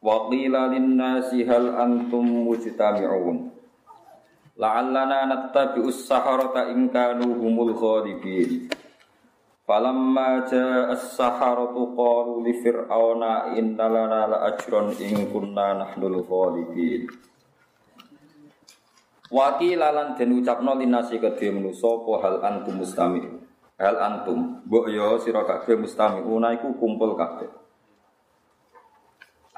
Wa qila lin-nasi hal antum mujtami'un. La'allana nattabi'us saharata in kanu humul ghalibin. Falamma ja'a as-saharatu qalu li fir'auna inna lana la'ajran in kunna nahnul ghalibin. Wakil lan den ucapno linasi kedhe manusa apa hal antum mustami'un. Hal antum, mbok yo sira kabeh mustami'una iku kumpul kabeh.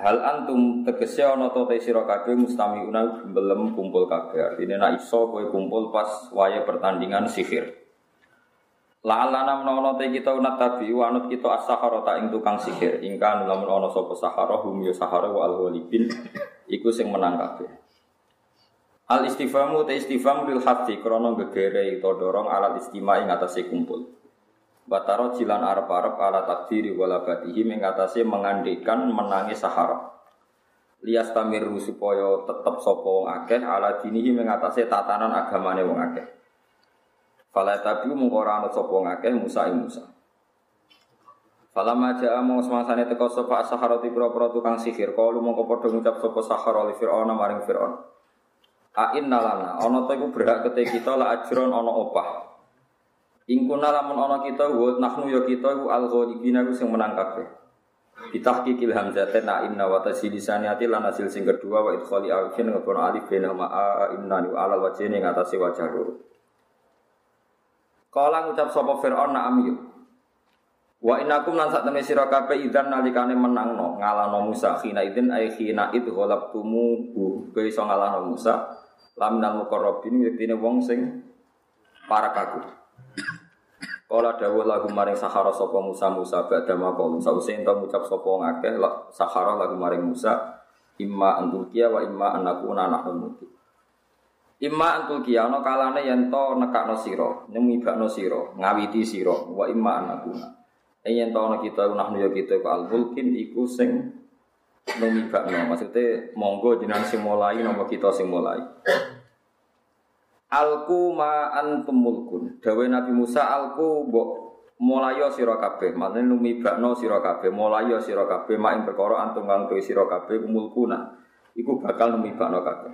Hal antum tegese ana to te sira kabeh mustamiuna belum kumpul kabeh. Artine nek iso kowe kumpul pas waya pertandingan sihir. La'alana menawa te kita unat tabi wa anut kita as-sahara ta ing tukang sihir. Ingka lamun ana sapa sahara hum ya sahara wa al-ghalibin iku sing menang kabeh. Al istifamu te istifham lil hati krana gegere utawa dorong alat istima ing kumpul. Bataro jilan arep-arep ala takdiri wala batihi mengatasi mengandikan menangi sahara. Lias tamiru supaya tetep sapa wong akeh ala dinihi mengatasi tatanan agamane wong akeh. Fala tabi mung ora wong akeh Musa ing Musa. Fala maja among semangsane teko sapa sahara ti pira tukang sihir kalu mongko padha ngucap sapa sahara li Firaun maring Firaun. A inna lana ana berhak kete kita la ajron ana opah. Ingkuna lamun ana kita wa nahnu ya kita iku al ghalibina iku sing menang kabeh. Bitahqiqil hamzatin na inna wa tasilisaniyati lan hasil sing kedua wa idkhali alifin ngebon alif bena ma a inna ni alal wajhi ning atase wajah loro. Kala ngucap sapa Firaun na'am yu. Wa innakum lan sak temne sira kabeh idzan nalikane menangno ngalahno Musa khina idzin ay khina id ghalabtumu bu kowe iso ngalahno Musa laminal muqarrabin yektine wong sing para kaku. Kala dawuh lagu maring sahara sapa Musa Musa badha maqam sause ento ngucap sapa ngakeh sahara lagu maring Musa imma antulkiya wa imma anakuna nahnu mulki. Imma antulkiya ana kalane yen to nekakno sira nyemibakno sira ngawiti sira wa imma anakuna yen to ana kita nahnu ya kita ku al mulkin iku sing numibakno maksude monggo jenengan sing mulai napa kita sing mulai Alku ma antum mulkun. Dawe Nabi Musa alku mbok mulayo sira kabeh. Maknane numibakno sira kabeh, mulayo sira kabeh mak ing perkara antum kang tuwi sira kabeh mulkuna. Iku bakal numibakno kabeh.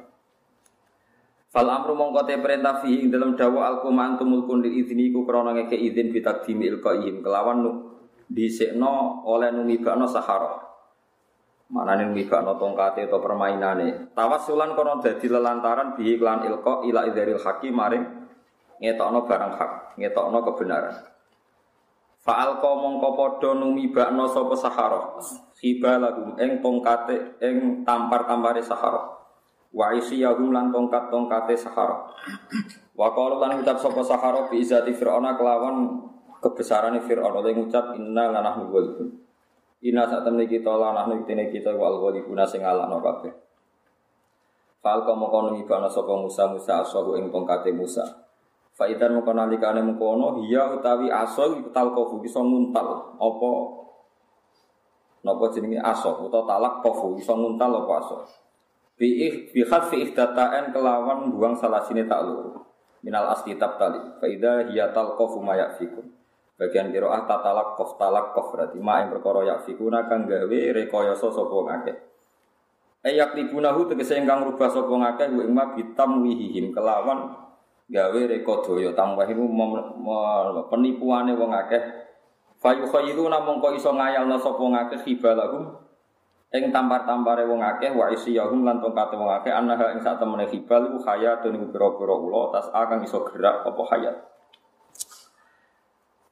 Fal amru mongko te perintah fi ing dalam dawa alku ma antum mulkun di izini iku krana ngeke izin bi takdimi ilqaihim kelawan nu dhisikno oleh numibakno sahara. Mana nih mibakno tongkate atau permainane. Tawasulan kono dadi lelantaran bihi klan ilko ila idaril hakim maring ngetokno barang hak, ngetokno kebenaran. Faal ko mongko podo numibakno sopo sahara. Hiba lagu eng tongkate eng tampar-tampare sahara. Wa isiyahum lan tongkat-tongkate sahara. Wa qalu lan ucap sapa sahara bi izati fir'auna kelawan kebesarane fir'auna lan ngucap inna lanahnu ghalibun. Ina saat temen kita lanah nuktine kita wal ghalibuna sing ngalahno kabeh. Fal komo kono ibana sapa Musa Musa asahu ing tongkate Musa. Faidan mengko nalikane mengkono hiya utawi aso iku talqafu bisa nguntal apa napa jenenge aso utawa talak qafu bisa nguntal apa aso. Bi bi khafi ihdataan kelawan buang salah sini tak loro. Minal asli tab tali. Faida hiya talqafu ma yafikum. Bagian kiroah tatalak kof talak kof berarti ma yang perkara yak fikuna kang gawe rekoyoso sopo ngake. Eyak tibunahu tegese ingkang rubah ngake hu ingma bitam wihihim kelawan gawe reko doyo tambah iku penipuane wong akeh. Namung kok iso ngayalno sapa ngakeh hibalahum ing tampar-tampare wong akeh wa isiyahum lan tongkate wong akeh anaha ing sak temene hibal iku hayatun iku pira-pira ula tas akan iso gerak apa hayat.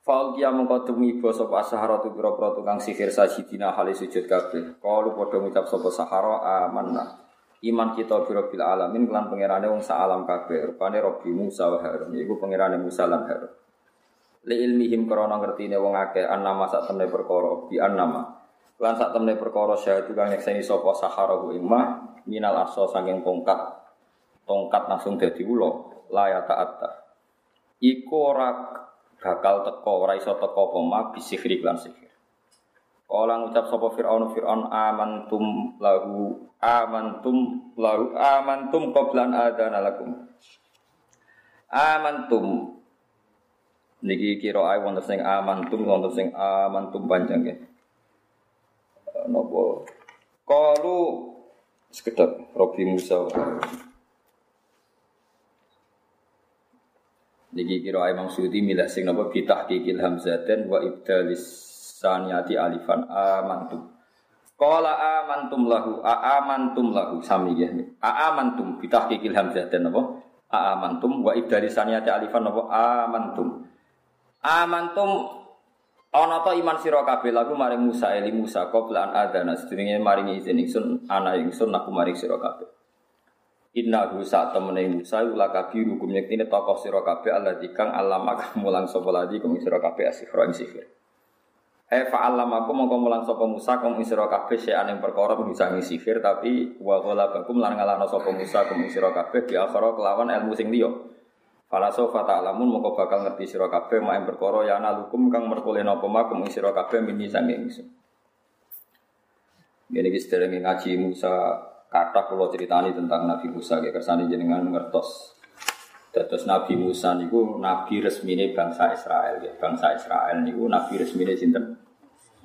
Faul kia mengkodumi ibu sopa sahara tu pira pira tukang sihir sajidina hali sujud kabeh. Kalu podo ngucap sopa sahara amanna. Iman kita biro alamin kelan pangerane wong sa alam kabeh. Rupane Robi Musa wa Harun. Iku pangerane Musa lan Harun. Li ilmihim krana ngertine wong akeh annama sak temne perkara bi annama. Lan sak temne perkara syahadu kang nyekseni sapa saharahu imah minal arso saking tongkat tongkat langsung dadi ula la ya ta'atta. Iku ora bakal teko ora iso teko apa ma bisihri lan sihir. Kala ngucap sapa Firaun Firaun amantum lahu amantum lahu amantum qablan adana lakum. Amantum niki kira ae wonten sing amantum wonten sing amantum panjang nggih. Napa kalu sekedap Robi Musa Niki kira Imam Suyuti milah sing napa bitah kikil hamzaten wa ibdalis saniyati alifan amantum. Qala amantum lahu a amantum lahu sami ya. A amantum bitah kikil hamzaten napa? A amantum wa ibdalis saniyati alifan napa amantum. Amantum ana ta iman sira kabeh lagu maring Musa eli Musa qabla an adana sedurunge maringi izin ingsun ana ingsun aku maring sira kabeh. Inna hu sak temene Musa ula kabi hukum yektine tokoh sira kabeh Allah dikang alama mulang sapa ladi kum sira kabeh asifra ing sifir. Eh fa alama aku mongko mulang sapa Musa kum sira kabeh sean ing perkara bisa ing sifir tapi wa ghalabakum lan ngalahno sapa Musa kum sira kabeh di akhara kelawan ilmu sing liya. Fala sofa ta'lamun moko bakal ngerti sira kabeh mak perkara ya nalukum kang merkule napa makum sira kabeh mini sange ingsun. Ngene iki ngaji Musa kata kula ceritani tentang Nabi Musa ya kersane jenengan ngertos. Dados Nabi Musa niku nabi resmine bangsa Israel ya. Bangsa Israel niku nabi resmine sinten?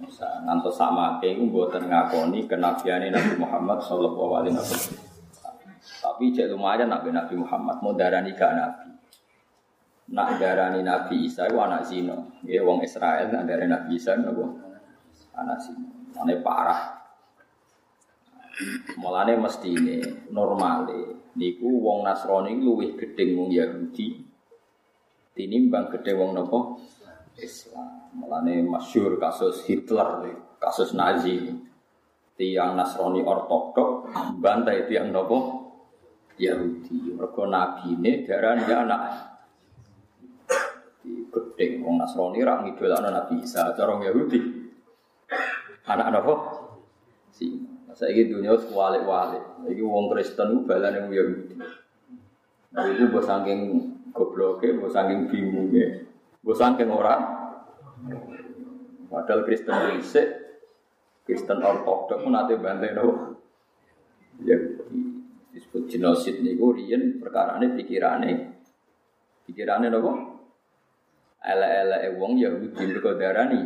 Musa. Ngantos samake iku mboten ngakoni kenabiane Nabi Muhammad sallallahu alaihi wasallam. Tapi cek lumayan Nabi Nabi Muhammad mau darani gak nabi. Nak darani Nabi Isa itu anak zino. Ya wong Israel nak darani Nabi Isa itu anak zino. Ane parah. Mulane mesti ini normale. Niku wong Nasrani luwih gedeng wong Yahudi. Tinimbang gedeng wong nopo Islam. Mulane masyur kasus Hitler, kasus Nazi. Tiang Nasrani ortodok bantai tiang nopo Yahudi. Mergo nabi ini darani anak gedeng wong Nasrani ra ngidolakno Nabi Isa cara Yahudi. Anak napa? Si. Saiki dunia walik-walik. Iki wong Kristen ku balane wong Yahudi. Nah, itu mbok saking gobloke, mbok saking bingunge. Mbok saking ora. Padahal Kristen dhisik Kristen ortodok pun ate bantai no. Yahudi disebut genosid niku riyen perkarane pikirane pikirane napa? Ele-ele wong Yahudi mergo darani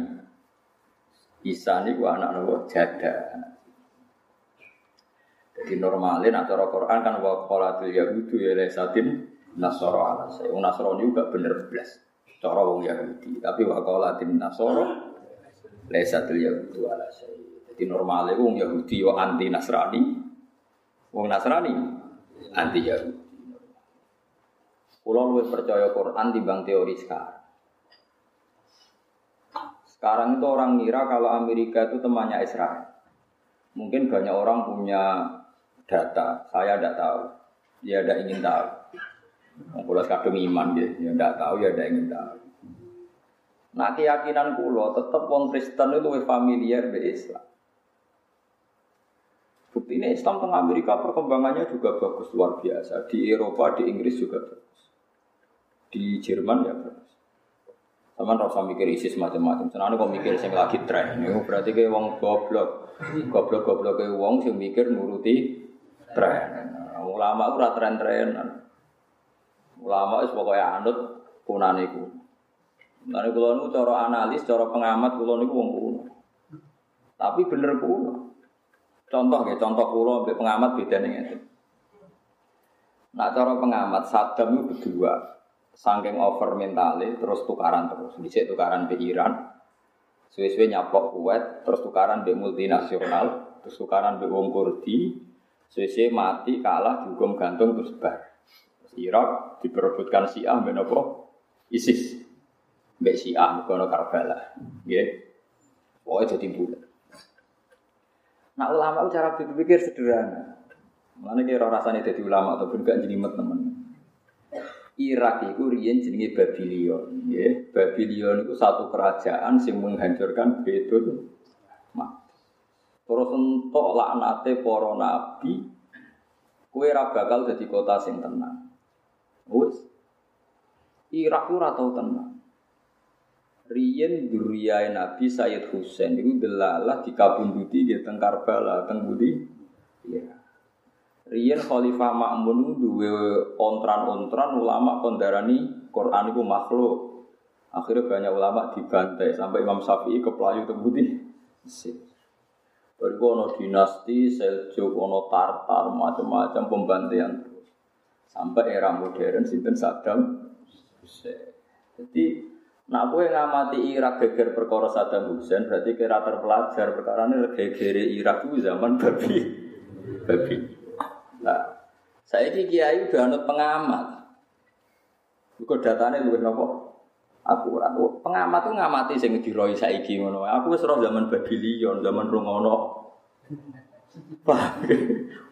Isa niku anak napa jada. Jadi normalnya nak cara Quran kan wa qalatul yahudu ya lesatin nasara ala saya. Wong Nasrani juga bener belas. Cara wong Yahudi, tapi wa qalatin nasara lesatul yahudu ala saya. Jadi normalnya wong Yahudi yo anti Nasrani. Wong Nasrani anti Yahudi. Kulo luwih percaya Quran dibanding teori sekarang. Sekarang itu orang ngira kalau Amerika itu temannya Israel. Mungkin banyak orang punya data, saya tidak tahu. Ya tidak ingin tahu. Kalau kadung iman gitu, ya tidak tahu, ya tidak ingin tahu. Nah keyakinan kulo tetap wong Kristen itu lebih familiar dengan Islam. Bukti ini Islam tengah Amerika perkembangannya juga bagus luar biasa. Di Eropa, di Inggris juga bagus. Di Jerman ya bagus. Sama rasa mikir ISIS macam-macam. Senang kok mikir sing lagi tren. Ini berarti kayak wong goblok, goblok goblok kayak wong sing mikir nuruti tren. Ulama ora tren-trenan. Ulama itu pokoknya anut kulo niku cara analis, cara pengamat kulo niku wong kuno. Tapi bener kuno. Contoh ya, contoh kulo ambek pengamat beda nih itu. Nah cara pengamat Saddam itu berdua, saking over mentale terus tukaran terus. Dicek tukaran di Iran, suwe-suwe nyapok kuat, terus tukaran di multinasional, terus tukaran di wong Kurdi, suwe-suwe mati kalah dihukum gantung terus bar. Irak diperebutkan Syiah mbek napa? ISIS. Mbek Syiah mukono Karbala. Nggih. Pokoke jadi bulat. Nah ulama itu cara berpikir sederhana. Mana kira rasanya jadi ulama ataupun gak jelimet teman. Irak itu riyen jenenge Babylon, ya. Babylon itu satu kerajaan yang menghancurkan Betul. Terus entuk laknate para nabi, kowe ora bakal dadi kota sing tenang. Wis. Irak ora tau tenang. Riyen duriyae Nabi Sayyid Husain itu delalah dikabunduti di teng Karbala, teng Budi. Iya. Riyen Khalifah Ma'mun duwe ontran-ontran ulama kondarani Quran itu makhluk. Akhirnya banyak ulama dibantai sampai Imam Syafi'i ke Pelayu teng Budi. Bariku ono dinasti, Seljuk, ono Tartar, macam-macam pembantaian terus. Sampai era modern sinten Saddam Hussein. Jadi aku yang ngamati Irak geger perkara Saddam Hussein berarti kira terpelajar perkara ini geger Irak itu zaman babi, babi. Nah, saya ini kiai udah pengamat. Kok datanya lebih nopo? Akurat. Pengamat itu ngamati sing diroi saiki ngono. Aku wis zaman Babylon, zaman Rungono. Paham?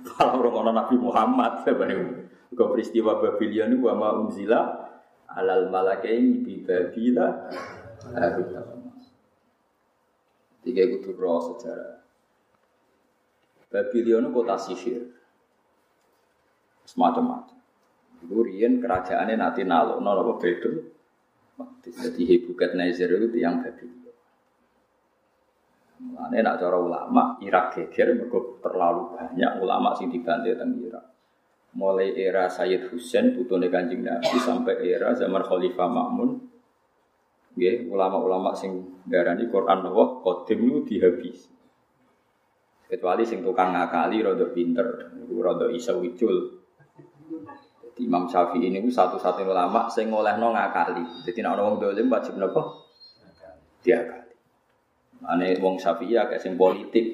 Kalau Rungono Nabi Muhammad sebenarnya. Kau peristiwa Babylon itu wa unzila alal malakaini bi babila tiga itu roh sejarah Babylon kota sihir semacam-macam itu kerajaannya nanti nalo nalo apa bedo jadi hebukat Nazir itu yang Babylon Mulane nak cara ulama Irak geger mergo terlalu banyak ulama sing dibantai teng Irak. Mulai era Sayyid Husain putune Kanjeng Nabi sampai era zaman Khalifah Ma'mun. Nggih ulama-ulama sing darani Quran Allah qadim dihabis kecuali sing tukang ngakali rada pinter rada iso wicul Jadi Imam Syafi'i ini satu-satunya ulama sing ngolehno ngakali. Jadi nek ana wong dolim wajib napa? Diakali. Ane wong Syafi'i agak sing politik.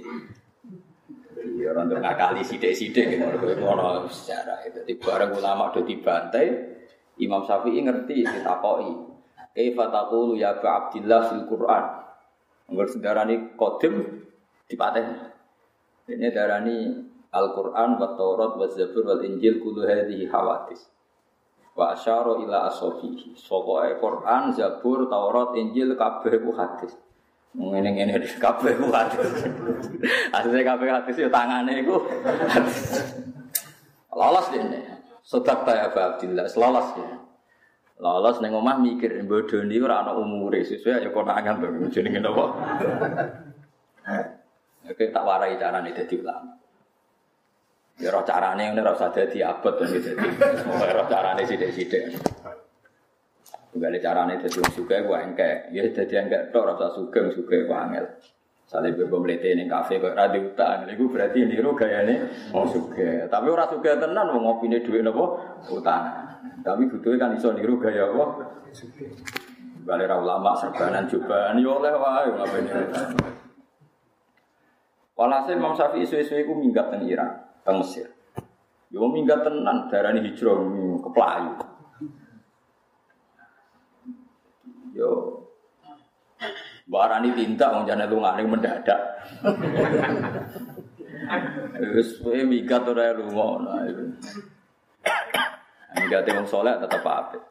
Ya orang tuh ngakali sidik-sidik gitu. Ngono sejarah itu. Di bareng ulama udah dibantai, Imam Syafi'i ngerti ditakoi. Kaifa taqulu ya Ba Abdillah fil Quran. Nggur sedarani qadim dipateh. Ini darani Al-Quran wa Taurat wa Zabur wal Injil kullu hadhihi hawadis. Wa asyara ila asofihi. Sokoke Quran, Zabur, Taurat, Injil kabeh ku hadis. Ngene ngene di kabeh ku hadis. Asline kabeh hadis yo tangane iku. Lolos dene. Sodak ta ya Abdillah, lolos ya. Lolos ning omah mikir bodoni ora ana umure, sesuai ya konangan to jenenge napa. Oke tak warai carane dadi ulama. Ya roh carane ngene ora usah dadi abot gitu. Roh carane sithik-sithik. Tunggal carane dadi wong sugih ku engke. Ya dadi engke tok ora usah sugih sugih ku angel. Sale bebo mlete ning kafe kok ra diutang. Iku berarti niru gayane wong sugih. Tapi ora sugih tenan wong ngopine dhuwit napa utang. Tapi butuhe kan iso niru gaya apa? Sugih. Bale ra ulama serbanan cobaan ya oleh wae ngapene. Walhasil Imam Syafi'i suwe-suwe ku minggat teng Irak, teng Mesir. Yo minggat tenan darani hijrah ke Pelayu. Yo Barani tinta wong jane lungane mendadak. Wis kowe minggat ora lunga. Minggat wong saleh tetep apik.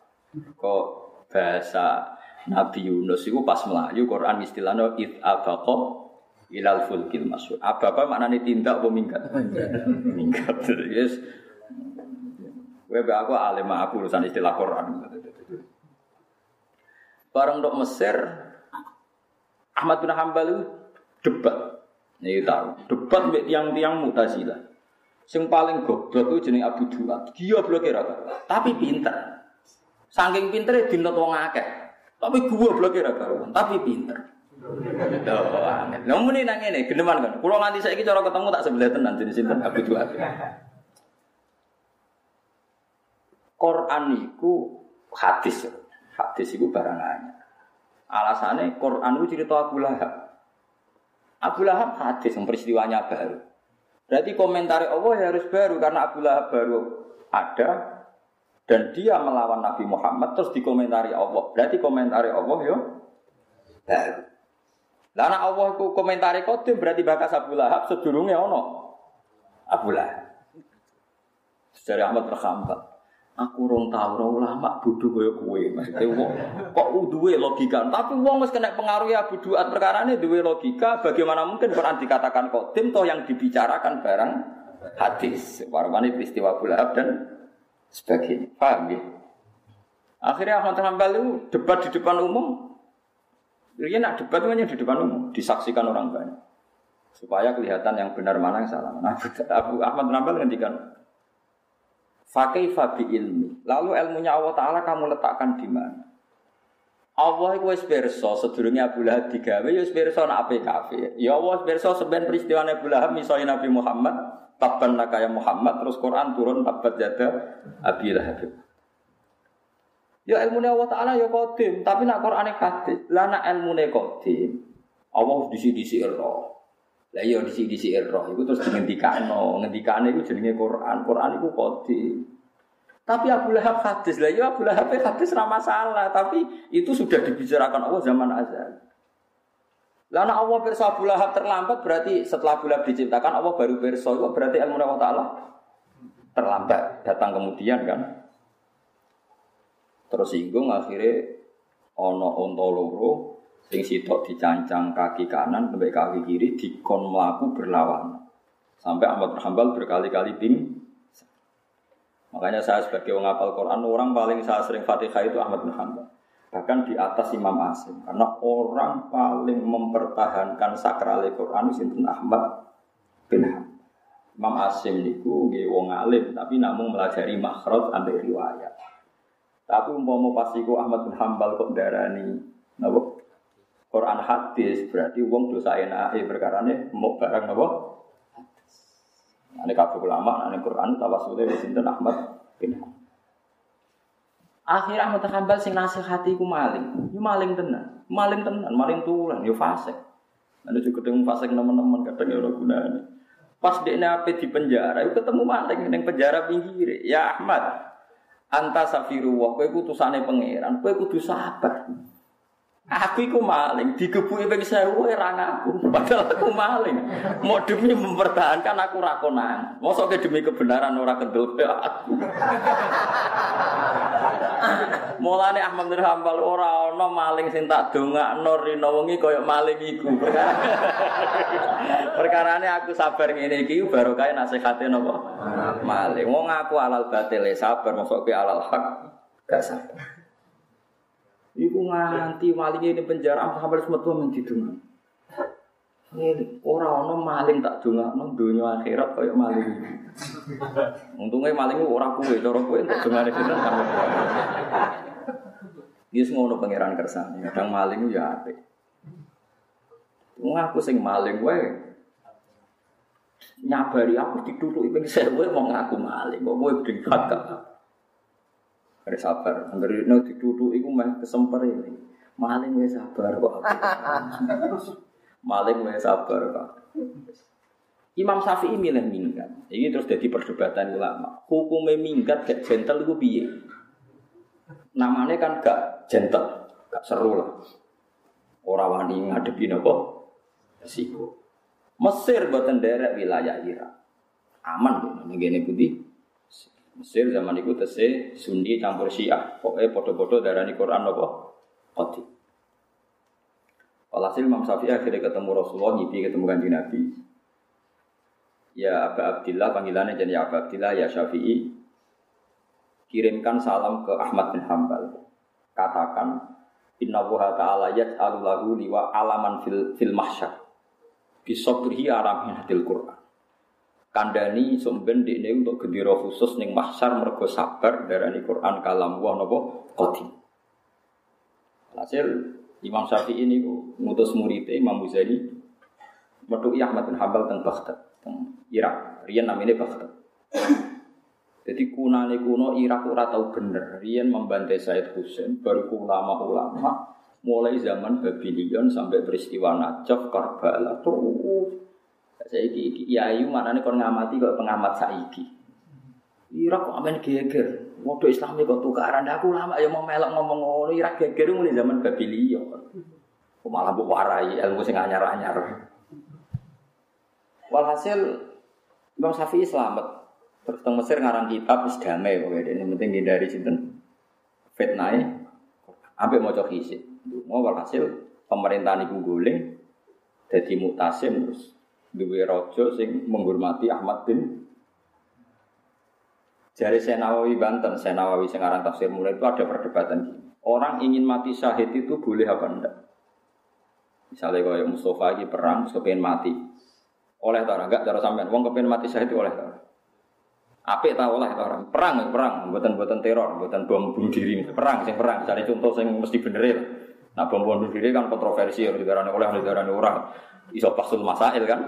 Kok bahasa Nabi Yunus itu pas melayu Quran istilahnya it abaqa ilal fulkil masyhur. Apa-apa maknane tindak apa minggat? minggat. Yes. Kowe aku alim aku urusan istilah Quran. Bareng dok Mesir Ahmad bin Hambal debat. Ini tahu, debat mbek tiang-tiang Mu'tazilah. Sing paling goblok itu jeneng Abu Duat. Dia blokir apa? Tapi pinter. Saking pintere dinot wong akeh. Tapi gua blokir apa? Tapi pinter. Lah muni nang ngene, geneman kan. Kulo nganti saiki cara ketemu tak sebelah tenan jenis sinten Abu Duat. Quran iku hadis. Hadis iku barang anyar. Alasannya Quran itu cerita Abu Lahab. Abu Lahab hadis yang peristiwanya baru. Berarti komentar Allah ya harus baru karena Abu Lahab baru ada dan dia melawan Nabi Muhammad terus dikomentari Allah. Berarti komentari Allah ya baru. Karena Allah itu komentari kodim berarti bakas Abu Lahab sedurungnya ono? Abu Lahab. Sejarah Ahmad berhambat. Aku rong tau ora ulama bodho kaya kowe maksudnya wong kok duwe logika? Tapi wong wis kena pengaruh ya perkara perkarane duwe logika bagaimana mungkin Quran dikatakan tim toh yang dibicarakan barang hadis. Warmane peristiwa Bulahab dan sebagainya. Paham ya? Akhirnya Ahmad Hanbal itu debat di depan umum dia nak debat hanya di depan umum disaksikan orang banyak supaya kelihatan yang benar mana yang salah nah, Abu Ahmad Hanbal ngendikan Fakai fabi ilmi. Lalu ilmunya Allah Taala kamu letakkan di mana? Allah itu wis pirsa sedurunge Abu Lahab digawe ya wis pirsa nak ape kafir. Ya Allah wis pirsa sampean peristiwa Abu Lahab misalnya Nabi Muhammad tabban nakaya Muhammad terus Quran turun tabat jada Abi Lahab. Ya ilmu Allah Ta'ala ya kodim, tapi nak Quran hadis. Lah nak ilmu kodim, Allah disi-disi roh. Lah iya disi-disi roh itu terus ngendikano, ngendikane itu jenenge Quran. Quran itu kodi. Tapi Abu Lahab hadis lah, ya Abu Lahab hadis ramah masalah, tapi itu sudah dibicarakan Allah zaman azal. Lalu Allah perso Abu Lahab terlambat berarti setelah Abu Lahab diciptakan Allah baru perso itu berarti ilmu Allah Taala terlambat datang kemudian kan. Terus singgung akhirnya ono onto loro Sing sitok dicancang kaki kanan sampai kaki kiri dikon melaku berlawan. Sampai Ahmad Hambal berkali-kali bing. Makanya saya sebagai orang hafal Quran, orang paling saya sering Fatihah itu Ahmad bin Hambal. Bahkan di atas Imam Asim. Karena orang paling mempertahankan sakral Quran itu Ahmad bin Hambal. Imam Asim niku nggih wong alim tapi namun melajari makhraj ambil riwayat. Tapi umpama pas iku Ahmad bin Hambal kok darani napa Quran hadis berarti wong dosa enak perkara ini mau barang apa? Ane kabeh ulama ane Quran tawasule wis sinten Ahmad bin Akhirnya Ahmad Hambal sing nasihati ku maling. Yo maling tenan. Maling tenan, maling tulan, yo fasik. Ada juga ketemu fasik teman-teman kadang ya ora gunane. Pas dia nape di penjara, yo ketemu maling ning penjara pinggir. Ya Ahmad, anta safiru wa kowe utusane pangeran, kowe kudu sabar. Aku iku maling, digebuki ping 1000 ora ngaku. Padahal aku maling. Mau demi mempertahankan aku ra konang. Mosok demi kebenaran ora kendel aku. Mulane Ahmad bin Hambal ora ana maling sing tak dongakno rino wengi kaya maling iku. Perkarane aku sabar ngene iki barokah nasihate napa? Maling. Wong aku alal batil sabar, mosok ke alal hak gak sabar. Iku nganti maling ini penjara sampai semetu menti dungan. Ini orang orang maling tak dunga, nong dunia akhirat kayak maling. Untungnya maling orang kue, cara kue untuk dunga di sini kamu. Dia semua orang pangeran kersane, kadang maling ya ape. Ngaku sing maling gue, nyabari aku ditutup ipeng sewe mau ngaku maling, kok gue berikat ada sabar. Angger no dituduh iku meh kesemper ini. Maling wae sabar kok. Maling wae sabar kok. Imam Syafi'i milih minggat. Ini terus jadi perdebatan ulama. Hukumnya minggat gak gentle itu piye? Namanya kan gak gentle, gak seru lah. Orang wani ngadepi nopo resiko. Mesir buatan derek wilayah Irak. Aman ini gini putih. Mesir zaman itu tese Sunni campur Syiah. Pokoknya podo-podo darani Quran apa? Qadi. Walhasil Imam Syafi'i akhirnya ketemu Rasulullah, ngipi ketemu kanji Nabi. Ya Abu Abdillah, panggilannya jadi Abu Abdillah, ya Syafi'i. Kirimkan salam ke Ahmad bin Hambal. Katakan, Inna wuha ta'ala yaj'alu lahu liwa alaman fil, fil mahsyar. Bisobrihi aramin hadil Quran kandani sumben di ini untuk gendera khusus ning mahsyar mergo sabar darani Quran kalam nopo qadim. Hasil Imam Syafi'i ini ngutus muridnya Imam Muzani metu Ahmad bin Hambal Baghdad, teng Irak. Rian namanya Baghdad. Jadi kunane kuno Irak ora tau bener. Rian membantai Said Husain, baru ulama-ulama mulai zaman Babylon sampai peristiwa Najaf, Karbala terus Saiki iki ya ayu manane kon ngamati kok pengamat saiki. Irak kok amen geger. Modo Islami kok tukaran aku lama ya mau melok ngomong ngono Irak geger mulai zaman Babylon. Kok malah mbok warai ilmu sing anyar-anyar. Walhasil Imam Syafi'i selamat. Terus teng Mesir ngarang kitab wis damai pokoke ini penting hindari sinten fitnah. Ambek maca hisib. Mau walhasil pemerintahan iku guling dadi mutasim terus duwe raja sing menghormati Ahmad bin Jari Senawawi Banten, Senawawi Sengarang Tafsir Mulai itu ada perdebatan gini. Orang ingin mati syahid itu boleh apa enggak? Misalnya kalau Mustafa lagi perang, kepengen mati. Oleh tak enggak cara sampean, wong kepengen mati syahid oleh tak Apik tahu lah orang. Perang, perang, buatan-buatan teror, buatan bom bunuh diri, perang, sing perang. Misalnya contoh sing mesti bener ya. Nah bom bunuh diri kan kontroversi, digarani oleh, digarani orang. Iso pasul masail kan.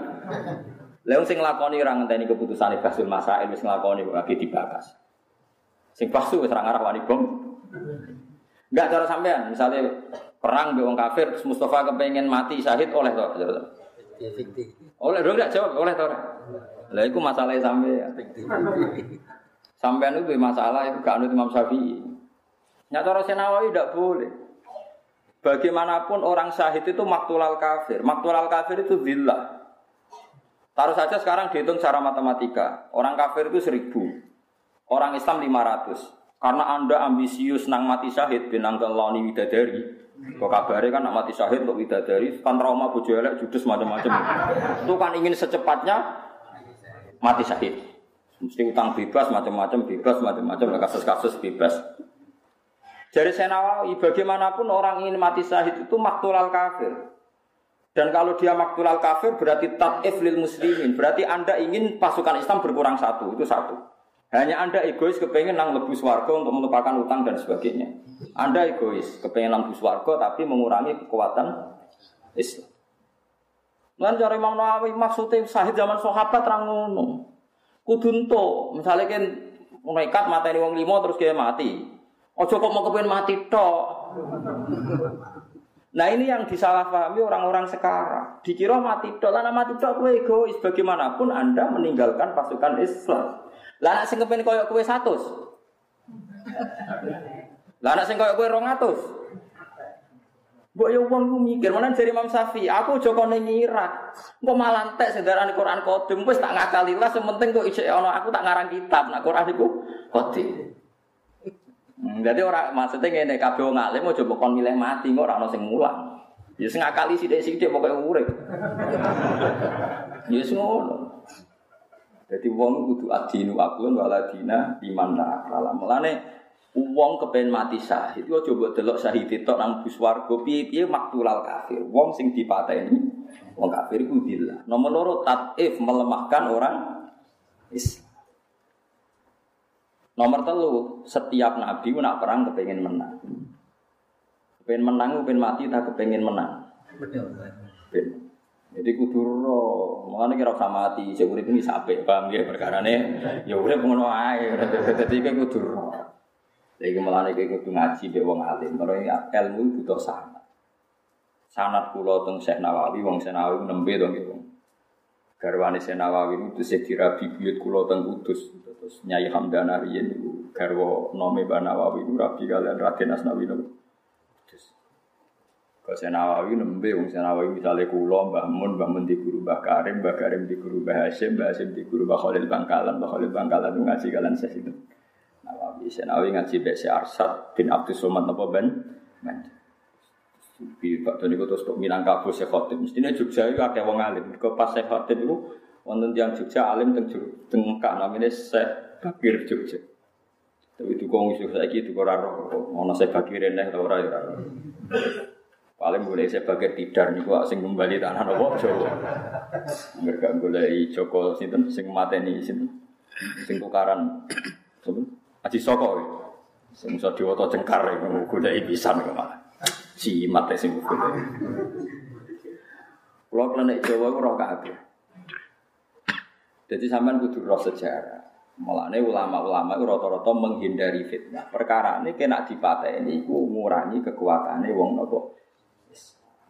Lalu sing nglakoni ora ngenteni keputusan pasul masail wis nglakoni kok lagi dibahas. Sing pasu wis ora ngarah wani bom. Enggak cara sampean, misalnya perang be wong kafir terus Mustafa kepengen mati syahid oleh to. Oleh dong enggak jawab oleh to. Lah iku masalah sampean. Sampean itu masalah itu gak anut Imam Syafi'i. Nyata Nawawi tidak boleh. Bagaimanapun orang syahid itu maktulal kafir. Maktulal kafir itu zillah. Taruh saja sekarang dihitung secara matematika. Orang kafir itu seribu. Orang Islam lima ratus. Karena anda ambisius nang mati syahid binang keloni widadari. Kok kabarnya kan nak mati syahid untuk widadari. Kan trauma bojo elek, judes macam-macam. itu kan ingin secepatnya mati syahid. Mesti utang bebas macam-macam, bebas macam-macam, kasus-kasus bebas. Jadi saya Nawawi, bagaimanapun orang ingin mati syahid itu maktulal kafir. Dan kalau dia maktulal kafir berarti tat'if lil muslimin. Berarti anda ingin pasukan Islam berkurang satu, itu satu. Hanya anda egois kepengen nang lebus warga untuk melupakan utang dan sebagainya. Anda egois, kepengen nang lebus warga tapi mengurangi kekuatan Islam. Lan cara Imam Nawawi maksudnya sahid zaman sahabat terang ngono. Kudu misalnya kan nekat mateni wong limo terus dia mati. Ojo kok mau kepengen mati tok. Nah ini yang disalahpahami orang-orang sekarang. Dikira mati tok, lah mati tok kue egois. Bagaimanapun Anda meninggalkan pasukan Islam. Lah sing kepengen koyok kue satu. Lah sing koyok kue rongatus. Mbok yo wong ku mikir, mana dari Imam Syafi'i, aku joko ning Irak. Engko malah entek sedaran Quran Qadim wis tak ngakali lah, sementing kok isih ana aku tak ngarang kitab, nak Quran iku Qadim. Hmm, jadi orang maksudnya ngene kabeh wong alim mau coba kon milih mati kok ora ana sing mulang. Ya sing ngakali sithik-sithik pokoke urip. Ya ngono. Jadi wong kudu adinu aklun waladina iman la. Mulane Wong kepen mati syahid, yo coba delok syahid itu nang bus warga piye-piye maktulal kafir. Wong sing dipateni wong kafir iku dillah. Nomor loro tatif melemahkan orang Islam. Nomor telu, setiap nabi nak perang kepengen menang. Kepengen menang, kepengen mati, tak kepengen menang. Betul. Jadi kudu ro, mulane kira sama mati, sing urip iki sampe paham ya perkarane ya urip ngono ae. Dadi kudu ro. Jadi melane kayak kudu ngaji be wong alim. Kalau ilmu butuh sanat. Sanat kulo teng Syekh Nawawi, wong Syekh Nawawi nembe dong gitu. Garwane Syekh Nawawi itu tesih dirabi buyut kulo teng Kudus. Terus Nyai Hamdana riyen itu garwa nome Mbah Nawawi itu rabi kalian Raden Asnawi niku. Kudus. Kalau Syekh Nawawi nembe wong Syekh Nawawi misalnya kulo Mbah Mun, Mbah Mun di guru Mbah Karim, Mbah Karim di guru Mbah Hasyim, Mbah Hasyim di guru Mbah Khalil Bangkalan, Mbah Khalil Bangkalan itu ngaji kalian itu. Nawawi. Senawi ngaji Besi Arsad bin Abdul Somad napa ben? Ben. Bi Pak Doni terus kok Minangkabau Syekh Khotib. Mestine Jogja itu akeh wong alim. Mergo pas Syekh Khotib itu wonten tiyang Jogja alim teng teng Kak namine Syekh Bakir Jogja. Tapi itu kong isu saiki itu ora roh. Ono Syekh Bakir neh ta ora ya. Paling boleh saya bagai tidar niku sing kembali tanah nopo Jawa. Mereka boleh Joko sinten sing mateni sinten sing tukaran. Aji soko. Sing iso diwata cengkar iku goleki pisan kok malah. Cimat sing goleki. Kulo klenek Jawa ku roh kabeh. Jadi sampean kudu roh sejarah. Mulane ulama-ulama itu rata-rata menghindari fitnah. Perkara ini kena dipateni iku ngurangi kekuatane wong nopo.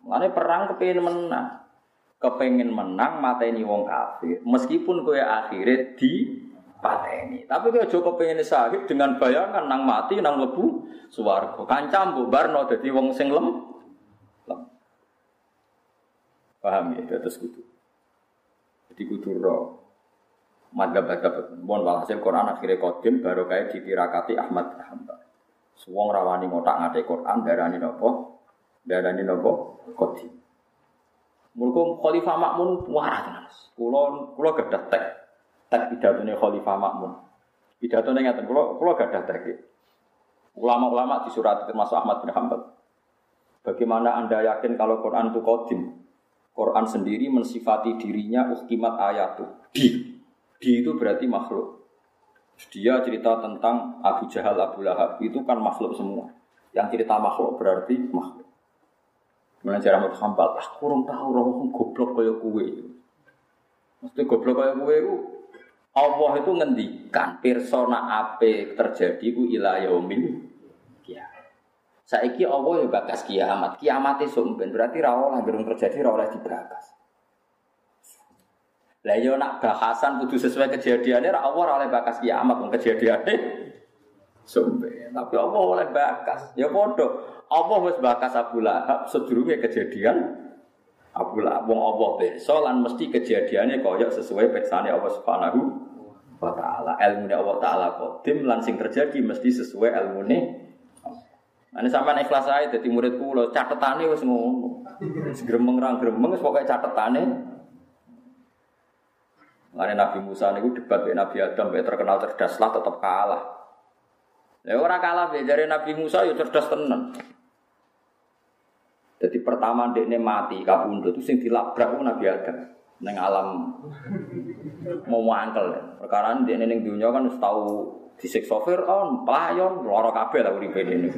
Mulane perang kepengin menang. Kepengin menang mateni wong kafir. Meskipun kowe akhirnya di pateni. Tapi kalau Joko pengen sahid dengan bayangan nang mati nang lebu suwargo. Kancam bu barno jadi wong sing lem. lem. Paham ya? Terus kudu. Jadi kudu roh. Madhab-madhab Mohon walhasil Quran akhirnya kodim baru kayak ditirakati Ahmad Hanbal. Suwong rawani ngotak ngate Quran darani nopo? Darani nopo? Kodim. Mulku Khalifah Makmun warah tenan. Kulo kulo gadah tek. Tek pidatone Khalifah Makmun. Pidatone ngaten kulo kulo gadah tek. Ulama-ulama di surat termasuk Ahmad bin Hanbal. Bagaimana Anda yakin kalau Quran itu kodim? Quran sendiri mensifati dirinya uhkimat ayatu. Di. Di itu berarti makhluk. Dia cerita tentang Abu Jahal, Abu Lahab. Itu kan makhluk semua. Yang cerita makhluk berarti makhluk. Jarang Ahmad Hambal, ah kurang tahu orang goblok kaya kue. Mesti goblok kaya kue Allah itu ngendikan persona apa terjadi ku ila yaumil. Saiki Allah ya bakas kiamat. Kiamat itu sumben berarti ra oleh gerung terjadi ra oleh dibakas. Lah yo nak bahasan kudu sesuai kejadiannya ra Allah oleh bakas kiamat wong kejadiannya sumben. Tapi Allah oleh bakas. Ya padha. Allah wis bakas Abu Lahab kejadian Abu Lahab wong Allah pirsa lan mesti kejadiannya kaya sesuai peksane Allah Subhanahu wa taala. Ilmune Allah taala kodim lan sing terjadi mesti sesuai ilmune Nah, ini sampai ikhlas saya jadi murid pulau catetane wis ngono. Gremeng rang gremeng wis pokoke catetane. Mengenai Nabi Musa niku debat dengan Nabi Adam, terkenal cerdas lah tetap kalah. Ya ora kalah dari Nabi Musa ya cerdas tenan. Jadi pertama dekne mati kabundut itu sing dilabrak Nabi Adam neng alam mau mangkel. Perkara dekne ning dunia kan wis tau disiksa Firaun, pelayon, lara kabeh lah uripe ini.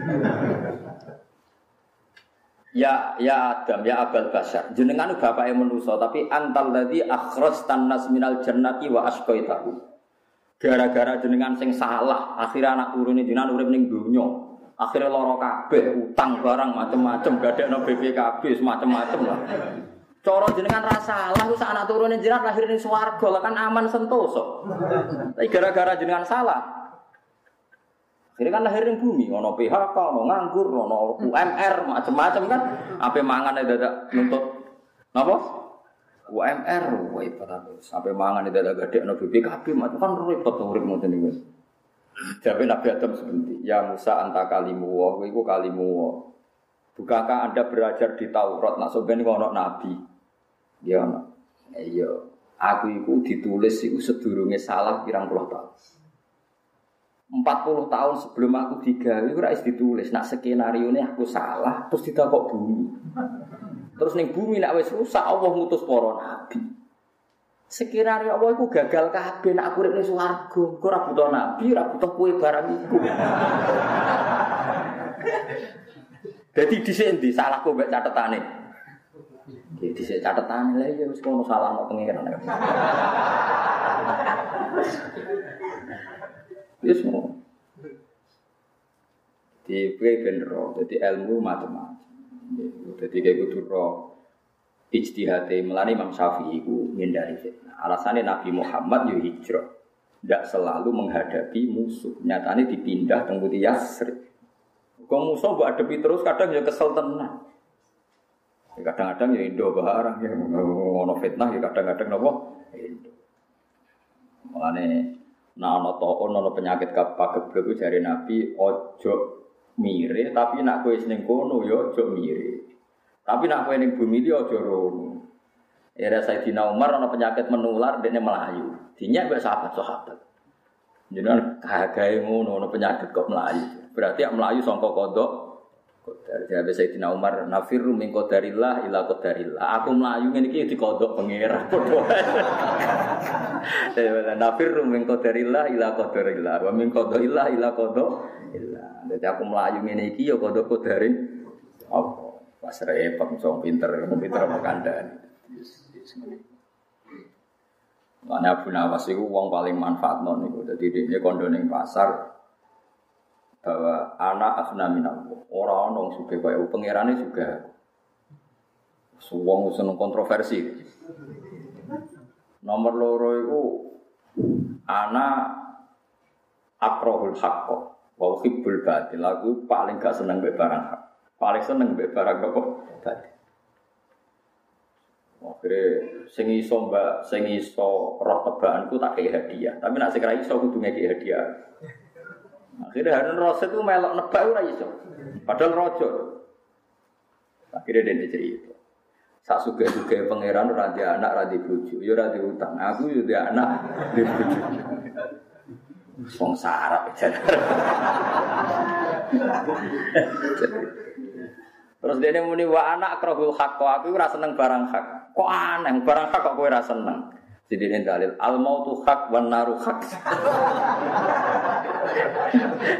Ya ya Adam ya Abal Basar. Jenengan bapake manusa tapi antal ladzi akhrajtan nas minal jannati wa asqaitahu. Gara-gara jenengan sing salah, akhirnya anak turun jenengan urip ning dunya. Akhirnya loro kabeh, utang barang macem-macem, gadekno BPKB semacam-macam lah. Coro jenengan rasa lah, usah anak turunin jenengan lahir ning swarga lah kan aman sentoso. Tapi gara-gara jenengan salah, Akhirnya kan lahir bumi, ono PHK, ono nganggur, ono UMR, macam-macam kan. Apa mangan ada dadak nuntut napa? UMR, wah ibarat sampai mangan ada dadak gede ono BPKB, macam kan repot urip ngoten niku. Jadi Nabi Adam seperti, ya Musa anta kalimu wa, iku kalimu wa. Bukankah anda belajar di Taurat, nak sebenarnya ono Nabi? Ya. Iya, aku itu ditulis itu sedurunge salah pirang puluh tahun. 40 tahun sebelum aku digawe ora wis ditulis nak skenario ini aku salah terus ditakok bumi. Terus ning bumi nak wis rusak Allah ngutus para nabi. Skenario Allah iku gagal kabeh nak aku urip ning swarga. Kok ora nabi, ora butuh kowe barang iku. Jadi dhisik endi salahku mbek catetane? Di dhisik catetane lha ya wis kono salah no pengiran. Ya semua. Di kue benro, jadi ilmu macam-macam. Jadi kayak gitu roh ijtihad melani Imam Syafi'i itu menghindari fitnah. Alasannya Nabi Muhammad yo hijrah. Tidak selalu menghadapi musuh. Nyatanya dipindah teng Budi Yasrib. Kau musuh buat hadapi terus kadang ya kesel tenang. Ya kadang-kadang ya Indo barang ya ngono fitnah ya kadang-kadang nopo Indo. Mulane Nah, ono toon, ono penyakit kapak geblek jari Nabi, ojo mire, tapi nak kue seneng kono yo ojo mire. Tapi nak kue ning bumi dia ojo rono. Era Sayyidina Umar ono penyakit menular dene melayu. Dinyak mbek sahabat-sahabat. Jenengan kagae ngono ono penyakit kok melayu. Berarti yang melayu sangka kodok Kodar jadi Sayyidina Umar nafiru min qadarillah ila qadarillah. Aku melayu ngene iki dikodok pangeran padha. nafiru min qadarillah ila qadarillah wa min qadarillah ila qadarillah. Jadi aku melayu ngene iki ya kodok kodare apa? Pas repot song pinter, pinter apa kandhani. Mana Abu Nawas itu uang paling manfaat non itu. Jadi dia kondo pasar, bahwa anak asna minallah. Orang orang suka kaya pangerannya juga suwong seneng kontroversi. Nomor loro itu anak akrohul hakko wa hibbul batil. Aku paling gak seneng barang hak. Paling seneng mbek barang apa? Batil. Akhirnya sing iso mbak, sing iso roh tebaanku tak kayak hadiah. Tapi nak sing ra iso kudu ngeki hadiah. Akhirnya Harun Rasid itu melok nebak ora iso. Padahal rojo. Akhirnya dia cerita. Sak suge suge pangeran ora di anak ora di bojo, ya ora di utang. Aku yo di anak di bojo. Wong sarap Terus dia muni wa anak krohul hak kok aku ora seneng barang hak. Kok aneh barang hak kok kowe ora seneng. Jadi ini dalil al mautu hak wan naru hak.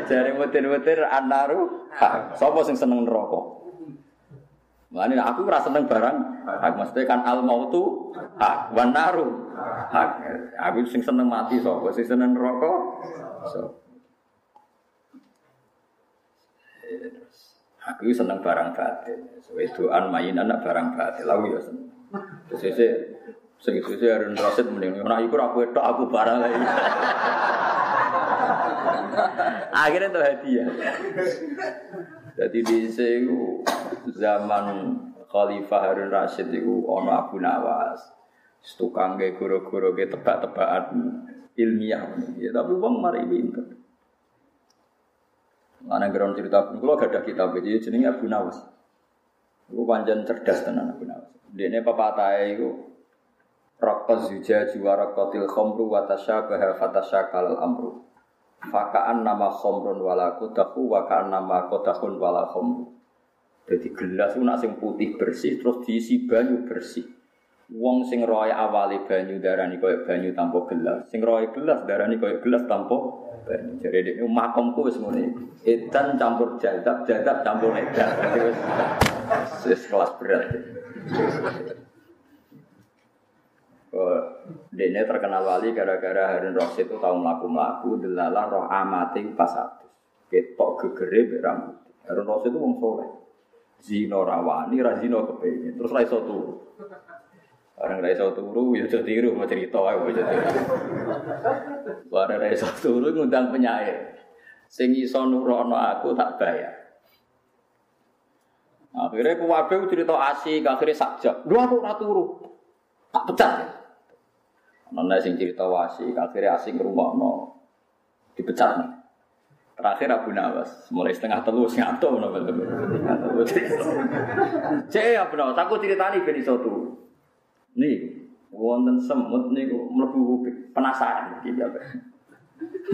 Jari mutir-mutir an naru hak. Sopo sing seneng neraka? Mulane aku ora seneng barang hak mesti kan al mautu hak wan naru hak. Aku sing seneng mati sapa sing seneng neraka? So. Aku seneng barang batin. Wedoan main anak barang batin. Lalu ya seneng. Terus saya sing sese Harun Rasid mending ora iku ora kowe aku barang lagi. Akhirnya itu hadiah. Jadi di sini zaman Khalifah Harun Rashid itu ono Abu Nawas, tukang guru-guru tebak-tebakan ilmiah. Ya, tapi uang mari pinter. Mana geron cerita pun, kalau gak ada kitab jadi jenenge Abu Nawas. Itu panjang cerdas tenan Abu Nawas. Dia ini pepatah itu Raqqaz zujaj wa raqqatil khamru wa tasyabaha fatasyakal amru. Fakaan nama khomrun wala kodahu, wakaan nama kodahun wala khomru. Jadi gelas itu nak sing putih bersih, terus diisi banyu bersih. Wong sing roy awali banyu darani koyo banyu tanpa gelas, sing roy gelas darani koyo gelas tanpa banyu. Jadi ini makomku wis ngene. Edan campur jadab, jadab campur edan. Wis kelas berat. Dene terkenal wali gara-gara Harun Rasid itu tahu melaku-melaku delalah roh amati pas satu. Ketok gegere berambut. Harun Rasid itu wong soleh. Zino rawani, razino kepengen. Terus raiso turu. Orang raiso turu, ya jadi tiru mau cerita aja mau jadi. Barang raiso turu ngundang penyair. Sing iso nurono aku tak bayar. Akhirnya kuwabe cerita asik, akhirnya sakjak. Dua aku ora turu. Tak pecat. Nona sing cerita wasi, akhirnya rumah no dipecat nih. Terakhir Abu Nawas, mulai setengah telu ngato no Cek Abu Nawas, aku ceritani ben iso turu. Nih, wonten semut niku mlebu penasaran iki ya.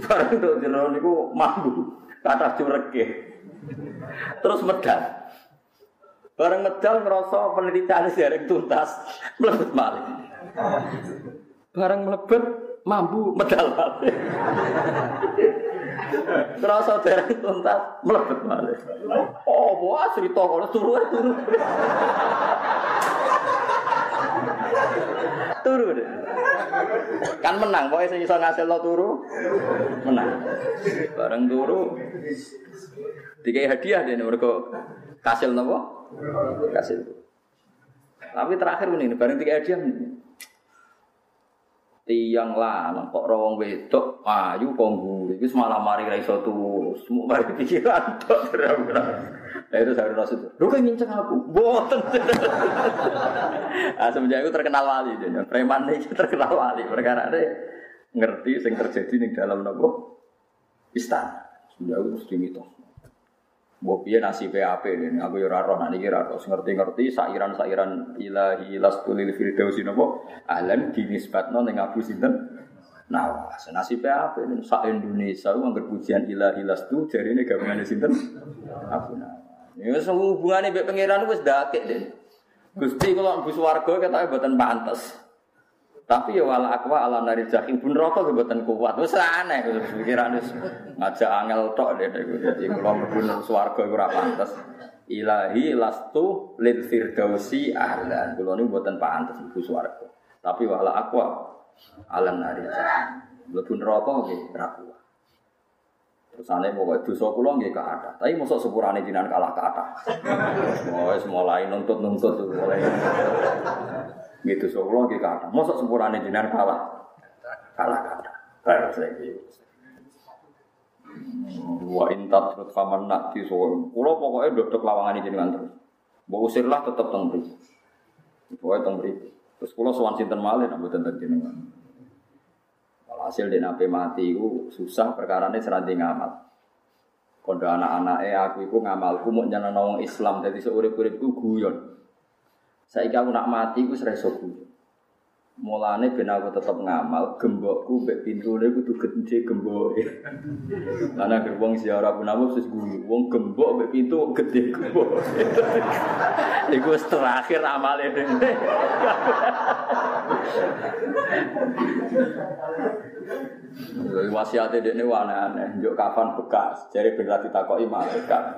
Bareng to jero niku mambu, kata cureke. Terus medal. Bareng medal ngerasa penelitian derek tuntas, mlebet malih. Barang melebet mampu medal balik. Terasa dereng tuntas melebet balik. Oh, wah cerita kalau turu turu. Turu deh. Kan menang, pokoknya saya bisa ngasil lo turu, menang. Bareng turu, tiga hadiah deh, mereka kasil nopo, kasil. Tapi terakhir ini, bareng tiga hadiah. Tiang lanang kok rawang wedok ayu mburi wis malah mari ra iso turu. Semua mari pikiran tok Nah itu rasa itu, lu kan nginceng aku, boten. nah, semenjak itu terkenal wali, dia. preman ini terkenal wali, perkara ini ngerti yang terjadi di dalam nopo istana. Semenjak itu mesti gitu. Mbok nasi PAP ini, aku ya ora roh nek iki ngerti-ngerti sairan-sairan ilahi lastulil firdausi napa ahlan dinisbatno ning Abu Sinten Nah, nasi PAP ini sak Indonesia ku anggar pujian ilahi lastu jarine gabungane sinten Abu Nawas. Ya wis hubungane mbek pangeran wis dakek deh. Gusti kula mlebu swarga ketoke mboten pantes. Tapi ya wala akwa ala nari jahim pun rokok kebetulan kuat. Terus aneh pikiran wis ngajak angel tok deh. Jadi kalau mlebu swarga iku ora pantes. Ilahi lastu lil firdausi ahlan. Kula niku mboten pantes mlebu swarga. Tapi wala akwa ala nari jahim. Mlebu neraka nggih ora kuat. Terus aneh pokoknya dosa kula nggih kathah. Tapi mosok sepurane jinan kalah kathah. Wis mulai nuntut-nuntut mulai. Gitu so kula nggih kathah. Mosok sepurane jenengan kalah. Kalah kathah. Kalah saiki. Wa intat terus faman nak di so. Kula pokoke dodok lawangan jenengan terus. Mbok usirlah tetep teng. Pokoke teng. Terus kula sowan sinten malih nak mboten ten jenengan. Hasil dia nape mati itu susah perkara ini seranti ngamal. Kondo anak-anak eh aku itu ngamalku mau jangan nawang Islam jadi seurip-urip itu guyon. Saya aku nak mati itu sereso guyon. Mulane ben aku tetep ngamal, gembokku mbek pintune kudu gede gemboke. Karena gerbong ziarah pun aku sis guyu, wong gembok mbek pintu gede gembok. Iku terakhir amale dene. Wasiate dekne aneh-aneh, njuk kapan bekas, jare ben ra ditakoki malaikat.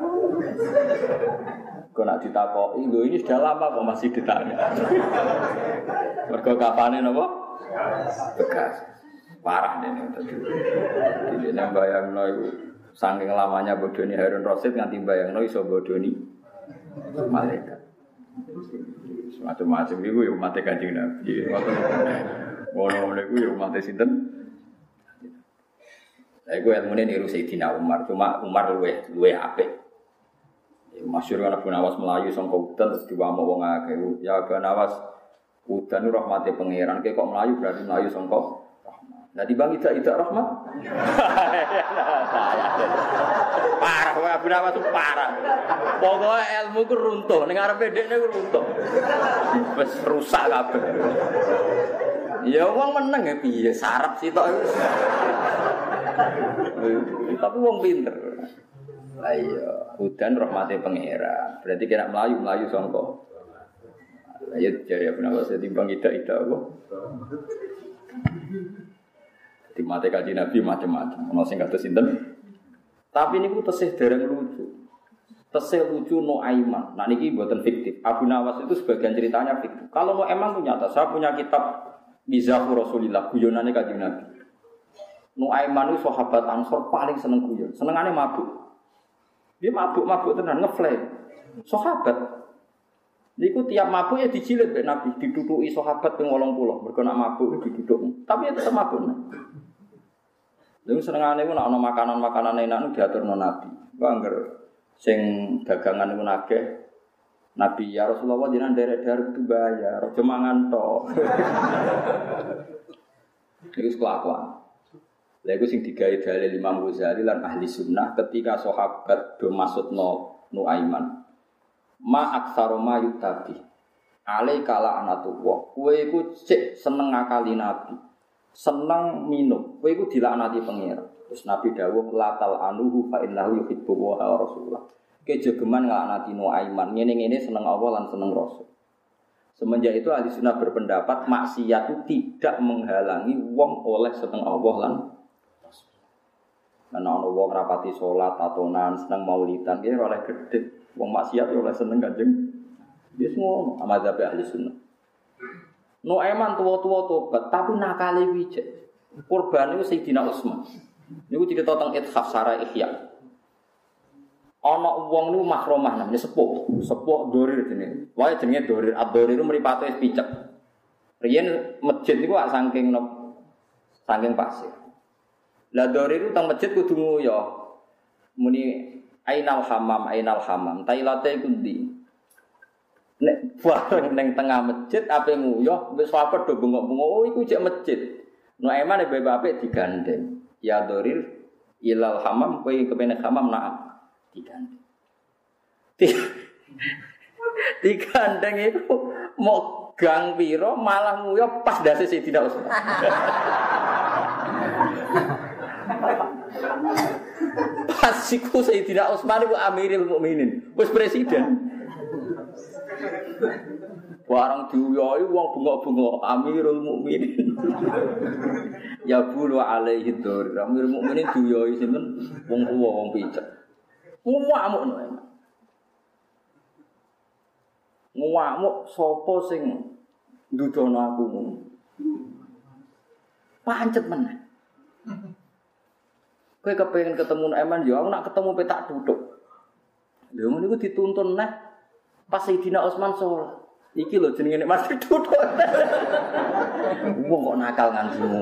Kau nak ditakoki, lo ini sudah lama kok masih ditanya. Mergo kapane napa? Bekas. Parah nih tadi. Ini yang bayang no saking lamanya bodoni Harun Rosid nganti bayang no iso bodoni malaikat. Macam-macam itu ya umat kanjeng Nabi. Ngono-ngono itu ya umat sinten. Saya gue ilmu ini niru Sayyidina Umar, cuma Umar luwe luwe apik. Masyur kan Abu Nawas Melayu sangka hutan terus diwamuk wong akeh. Ya Abu Nawas hutan rahmati pangeran kayak kok Melayu berarti Melayu sangka Nah di bang tidak tidak rahmat. parah wah Abu Nawas itu parah. Pokoknya ilmu ku runtuh, ning arepe dekne ku runtuh. Wis rusak kabeh. Ya wong meneng ya piye sarap sih tok. Tapi wong pinter. Ayo, hudan rahmati pangeran. Berarti kena melayu melayu songko. Ayo jadi apa nama saya timbang ida ida apa? Di mata kaji nabi macam-macam. Mau sing kata sinten. Tapi ini gue tesih dereng lucu. Tesih lucu no aiman. Nah buatan fiktif. Abu Nawas itu sebagian ceritanya fiktif. Kalau no emang tuh nyata. Saya punya kitab Bizahu Rasulillah. Guyonannya kaji nabi. No aiman itu sahabat Ansor paling seneng guyon. Senengannya mabuk. Dia mabuk-mabuk tenan ngeflame. Sahabat. Niku tiap mabuk ya dijilid mbek Nabi, diduduki sahabat ping 80, mergo nak mabuk diduduk. Tapi ya tetap mabuk. Lalu senengane ku nak ana makanan-makanan enak diaturno Nabi. Ku angger sing dagangan niku nageh Nabi ya Rasulullah jenengan derek-derek itu bayar, aja mangan. Iku kelakuan. Lha iku sing digawe dalil Imam Ghazali lan ahli sunnah ketika sahabat do maksud no Nuaiman. Ma aksaro ma yutabi. Ale kala anatullah. Kowe iku cek seneng ngakali Nabi. Seneng minum. Kowe iku dilaknati pangeran. Terus Nabi dawuh latal anuhu fa innahu yuhibbu wa rasulullah. Kejogeman nglaknati Nuaiman. Ngene-ngene seneng Allah lan seneng Rasul. Semenjak itu ahli sunnah berpendapat maksiat itu tidak menghalangi wong oleh seneng Allah lan Karena ono wong rapati sholat, tatonan, seneng maulidan, ini oleh gede. Wong maksiat ya oleh seneng kanjeng. Dia semua amat ahli sunnah. No eman tua-tua tobat, tapi nakali wijek. Korban itu Sayyidina Utsman. Ini cerita tentang ithaf sarah ihya. Ono wong niku makromah namanya sepuh, sepuh dorir jenenge. Wae jenenge dorir, ad-dorir mripate wis picek. Riyen masjid niku saking saking pasir. Lah dori itu tang masjid kudu nguyo. Muni ainal hamam, ainal hamam. Tailate iku ndi? Nek bareng ning tengah masjid ape nguyo, wis sahabat do bengok-bengok, oh iku cek masjid. No emane apik digandeng. Ya dorir ilal hamam kowe kepene hamam nak digandeng. Digandeng itu mau gang piro malah nguyo pas dasi tidak usah. Pas iku Sayyidina Utsman iku Amirul Mukminin, wis presiden. Warang diuyoi wong bengok-bengok Amirul Mukminin. ya bulu alaihi dzur. Amirul Mukminin diuyoi sinten wong tuwa wong picek. No. Ngamuk sapa sing ndudono aku. Pancet meneh. Kowe kepengen ketemu Eman yo, aku nak ketemu petak duduk. Lha ngono iku dituntun nah pas Sayyidina Utsman sholat. Iki lho jenenge nek masih duduk. Wong kok nakal ngantimu.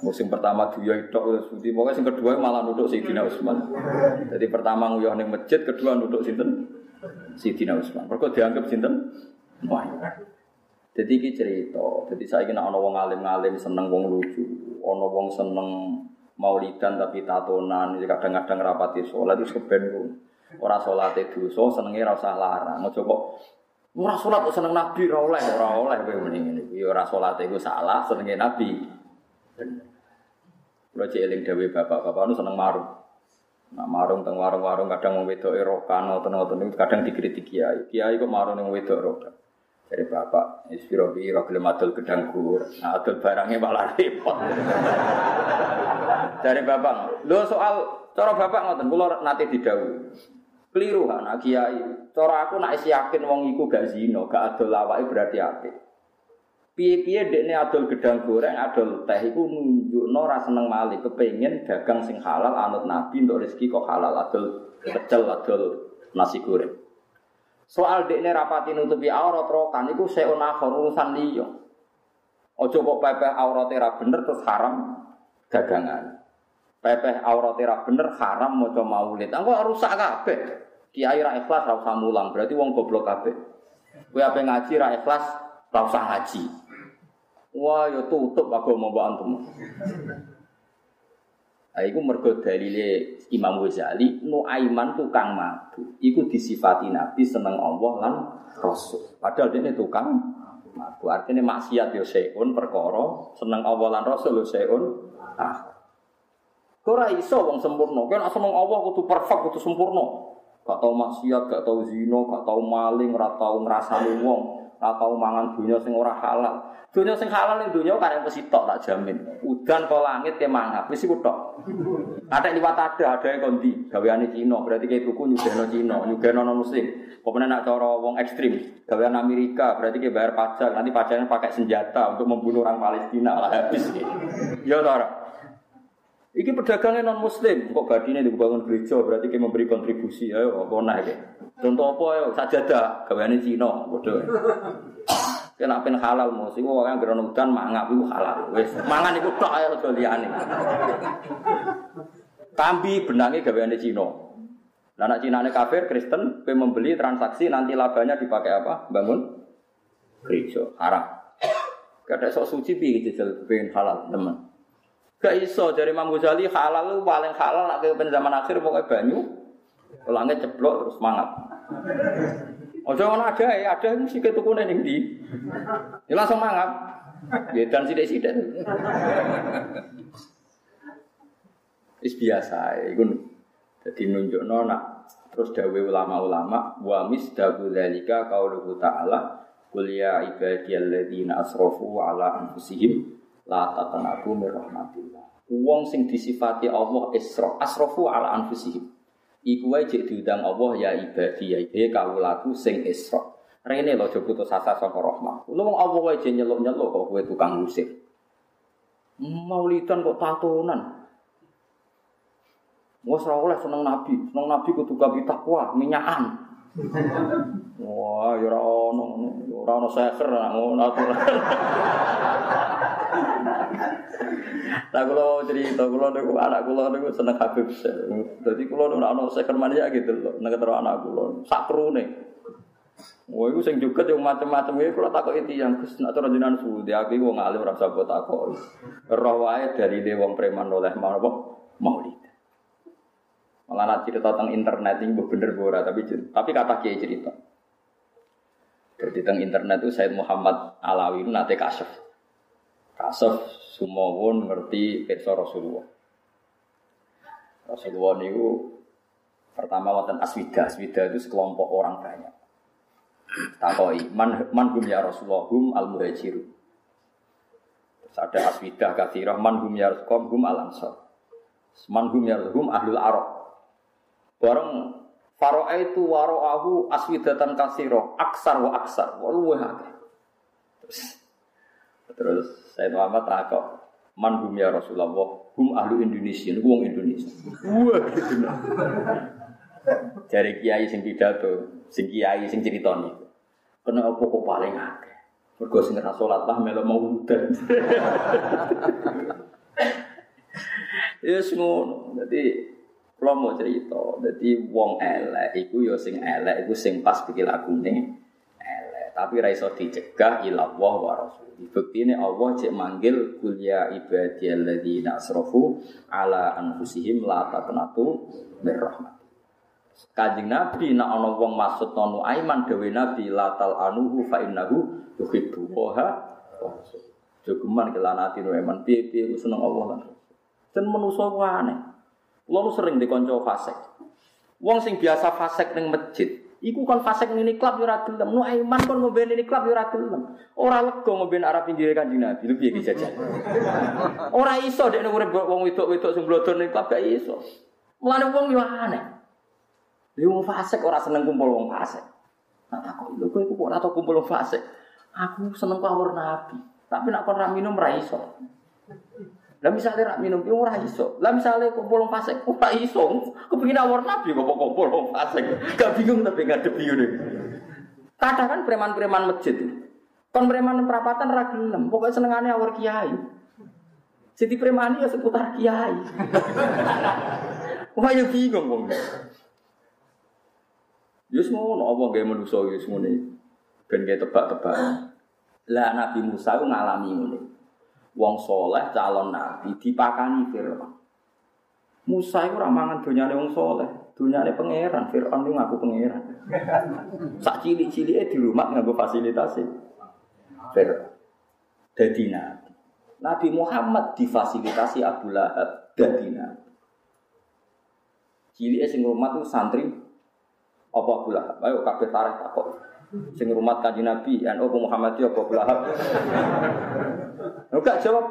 Musim pertama dia itu suci, pokoknya yang kedua malah duduk Sayyidina Utsman. Jadi pertama nguyah ning masjid, kedua duduk sinten? Sidina Utsman. Mergo dianggap sinten? Wahyu. Jadi iki cerita. Jadi saya kira ana wong alim-alim seneng wong lucu, ana wong seneng maulidan tapi tatonan, kadang-kadang rapati sholat itu keben. Ora sholat itu, senenge ora usah larang. Aja kok ora sholat kok seneng nabi ora oleh, ora oleh kowe mending ngene. Ya ora sholat iku salah, senenge nabi. Kulo cek eling dhewe bapak-bapak nu seneng marung. Nah, marung teng warung-warung kadang wong wedok erokan ngoten-ngoten kadang dikritik kiai. Kiai kok marung ning wedok erokan. Dari bapak, Isfiro biro gelem adol gedang gur, nah adol barangnya malah repot. Dari bapak, lo soal cara bapak ngoten, nanti didau. Keliru anak kiai. Cara aku nak yakin wong iku gak zino, gak adol lawake berarti apik. Piye-piye dekne adol gedang goreng, adol teh iku nunjukno ra seneng malih, kepengin dagang sing halal anut Nabi untuk rezeki kok halal adol pecel adol nasi goreng. Soal dekne rapati nutupi aurat rokan iku akhir urusan liya. Ojo kok pepeh aurate ra bener terus haram dagangan. Pepeh aurate ra bener haram maca maulid. Engko rusak kabeh. Kiai ra ikhlas ra usah mulang, berarti wong goblok kabeh. Kowe ape ngaji ra ikhlas ra usah ngaji. Wah, ya tutup agama mbok antum. Nah, iku mergo dalile Imam Ghazali, Nuaiman tukang mabuk. Iku disifati Nabi seneng Allah lan Rasul. Padahal dia tukang mabuk. Artinya maksiat yo seun perkara, seneng Allah lan Rasul yo seun. Ah. Ora iso wong sempurna. Kan seneng Allah kudu perfect, kudu sempurna. Gak tau maksiat, gak tau zina, gak tau maling, ora tau ngrasani wong, ora tau mangan dunya sing ora halal. Dunia sing halal ning dunia kan yang tok tak jamin. Udan ke langit ke mangap wis iku tok. Ada liwat ada, ada kondi, gaweane Cina, berarti kayak tuku nyugeno Cina, nyugeno non muslim. Pokoknya nak cara wong ekstrim, gawean Amerika, berarti kayak bayar pajak, nanti pajaknya pakai senjata untuk membunuh orang Palestina lah habis. Ya ora. Iki pedagangnya non muslim, kok badine dibangun gereja, berarti kayak memberi kontribusi, ayo apa naik Contoh apa ya, sajadah, gaweane Cina, bodoh. Kena pen halal mos iku wong gerono udan mangap halal. Wis mangan iku tok ae aja liyane. Kambi benange gaweane Cina. Anak Cina kafir Kristen pe membeli transaksi nanti labanya dipakai apa? Bangun gereja haram. Kada sok suci piye jajal pengen halal teman. Gak iso dari Imam Ghazali halal lu paling halal nak ke zaman akhir pokoknya banyu. Langit ceblok terus semangat. Ojo ngono ada ya, ada mesti ketukune ning ndi. Ya langsung mangap. Ya dan sithik-sithik. Wis biasa iku dadi nunjukno nak terus dawuh ulama-ulama wa misdaku dzalika qauluhu ta'ala qul ya ibadiyalladzina asrafu ala anfusihim la taqnatu min rahmatillah. Wong sing disifati Allah isra, asrafu ala anfusihim. Iku wae cek diundang Allah ya ibadi ya he kawulaku sing Isra. Rene lho aja putus asa saka rahmat. Lu wong Allah wae nyeluk-nyeluk kok kowe tukang musik. Maulidan kok tatonan. Wes ora oleh seneng nabi, seneng nabi kudu gawe takwa, minyakan. Wah, ya ora ono, ora ono ngono aturan. Lah kula cerita kula niku anak kula niku seneng Habib. Dadi kula ora ono second mania gitu loh, nek terus anak kula sak krune. Wah, iku sing juket yang macam-macam iki kula takoki tiyang Gus nek cara jenengan suwi aku ora usah mbok takoki. Roh wae dari de wong preman oleh mau maulid. Malah nak cerita tentang internet ini bener bora tapi tapi kata kiai cerita. Jadi tentang internet itu Said Muhammad Alawi itu nate kasef. Kasef semua pun ngerti kisah Rasulullah. Rasulullah itu pertama wonten aswida, aswida itu sekelompok orang banyak. Takoi man man hum ya Rasulullah hum al muhajirun. Terus ada aswida kathirah man hum ya Rasulullah hum al ansar. Man hum ya hum ahlul arab. Bareng Faro'a itu waro'ahu aswidatan kasiro aksar wa aksar wa luweh Terus terus saya Muhammad takok man hum ya Rasulullah hum ahlu Indonesia niku wong Indonesia. Wah gitu. Dari kiai sing pidato, sing kiai sing cerita niku. Kena apa kok paling akeh? Mergo sing ora salat lah melu mau udan. Ya yes, ngono. Dadi Kalau mau cerita, jadi wong elek, iku yo sing elek, iku sing pas pikir lagune Tapi raiso dicegah ilah wah wa rasul. Bukti ini Allah cek manggil kuliah ibadiyalladzina asrofu ala anfusihim la taqnatu mirrahmat. Kanjeng Nabi nak ana wong maksud tonu aiman dewe Nabi la tal anuhu fa innahu yuhibbu wa Jogeman kelanati no eman piye-piye seneng Allah lan. Dan manusa aneh. Kulo sering dikonco fasek. Wong sing biasa fasek ning masjid, iku kon fasek ini klub yo ora gelem. Nu iman kon ngombe ini klub yo ora gelem. Ora lega ngombe arep pinggire Kanjeng Nabi. Lho piye jajan. Ora iso dekne urip wong wedok-wedok sing blodor ning klub gak iso. Mulane wong yo aneh. Lha wong fasek ora seneng kumpul wong fasek. Nah takut lho kowe kok ora tau kumpul wong fasek. Aku seneng kawur Nabi. Tapi nak kon ra minum ra iso. Lah misalnya rak minum piye ora iso. Lah misalnya kumpul fasik ora iso. Kepengin awor nabi kok kumpul fasik. Gak bingung tapi ngadepi ngene. Kadang kan preman-preman masjid. Kon preman perapatan ra gelem, pokoke senengane awor kiai. Jadi preman ya seputar kiai. Wah ya bingung wong. Yus ngono apa gawe manusa yus ngene. Ben tebak-tebak. Lah Nabi Musa ngalami ngene wong soleh calon nabi dipakani Fir'aun. Musa itu ramangan dunyane wong soleh, dunyane pangeran, Fir'aun itu ngaku pangeran. Sak cilik-cilike di rumah nganggo fasilitasi. Fir'aun. Dadi nabi. Nabi Muhammad difasilitasi Abu Lahab dadi nabi. Cilike sing rumah tuh santri apa Abu Lahab? Ayo kabeh tarikh takok. Sing rumah kanjeng Nabi, NU Muhammadiyah apa Abu Lahab? Enggak jawab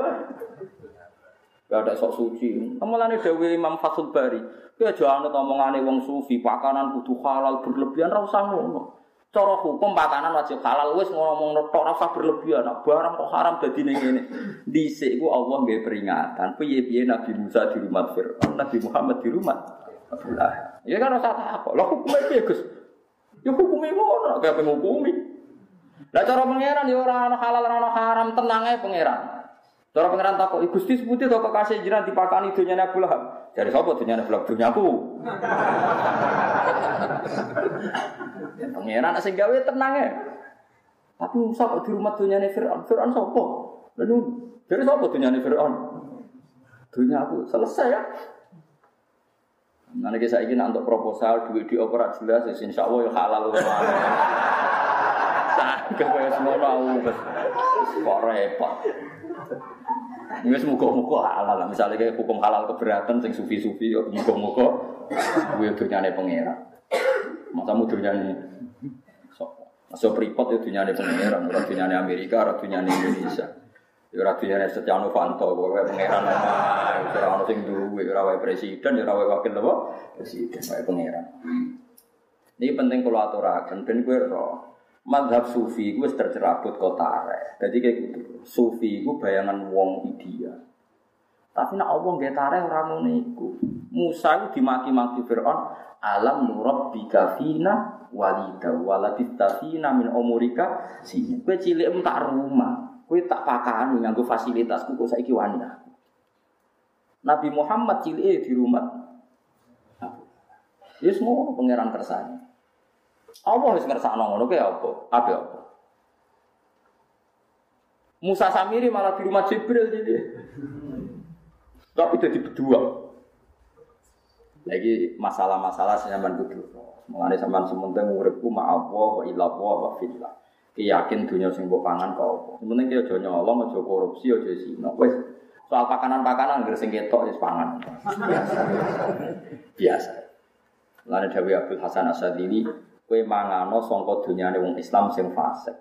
Gak ada sok suci. Kemalane Dewi Imam Fathul Bari. Aja anut omongane wong sufi, pakanan kudu halal berlebihan ra usah ngono. Cara hukum pakanan wajib halal wis ngomong tok ra usah berlebihan. Nah, barang kok haram dadi ning ngene. Dhisik ku Allah nggih peringatan. Piye-piye Nabi Musa di rumah Firaun, Nabi Muhammad di rumah Abdullah. Ya kan rasa apa? Lah hukumnya piye, Gus? Ya hukumnya ngono, kayak penghukumi. Lah cara pangeran ya ora ana halal ora ana haram, tenang ae pangeran. Cara pangeran takok, "Gusti seputi to kok kasih jiran dipakani dunyane Abu Lahab?" Jadi sapa dunyane Abu Lahab? Dunyaku. pangeran sing gawe tenang ae. Tapi Musa kok di rumah dunyane Fir'aun? Fir'aun sapa? Lalu dari sapa dunyane Fir'aun? Dunyaku selesai ya. Nanti saya ingin untuk proposal duit di opera jelas, insya Allah ya halal. Kaya semono aku kok repot. Ini muga-muga halal. Misalnya kayak hukum halal keberatan sing sufi-sufi yo muga-muga kuwi dunyane pangeran. Masa mu dunyane So pripot itu dunyane pangeran, ora dunyane Amerika, ora dunyane Indonesia. Ya ora dunyane Setia Novanto, kowe pangeran ora ono sing duwe, ora wae presiden, ora wae wakil apa? Presiden, wae pangeran. Ini penting kalau aturakan, ben kowe roh madhab sufi itu tercerabut kota Jadi kayak gitu. Sufi itu bayangan wong ideal. Tapi nak Allah nggak tarik orang ngono iku. Musa itu dimaki-maki Fir'aun, alam nurab bikafina walida waladitafina min omurika sini. Kue cilik tak rumah, kue tak pakani nganggo fasilitas kok saiki wani Nabi Muhammad cilik di rumah. Ya semua pangeran kersane. Apa wis ngersakno ngono kuwi apa? Apa apa? Musa Samiri malah di rumah Jibril jadi. Tapi jadi berdua. Lagi masalah-masalah zaman kudu. Mengenai zaman sementing uripku ma Allah wa illa Allah wa fillah. Yakin dunia sing mbok pangan kok apa. Sementing ki aja nyolong, aja korupsi, aja zina. Wis soal pakanan-pakanan ngger sing ketok wis pangan. Biasa. Biasa. Lalu Dawi Abdul Hasan Asadili Kue mangano songko dunyane wong Islam sing fase,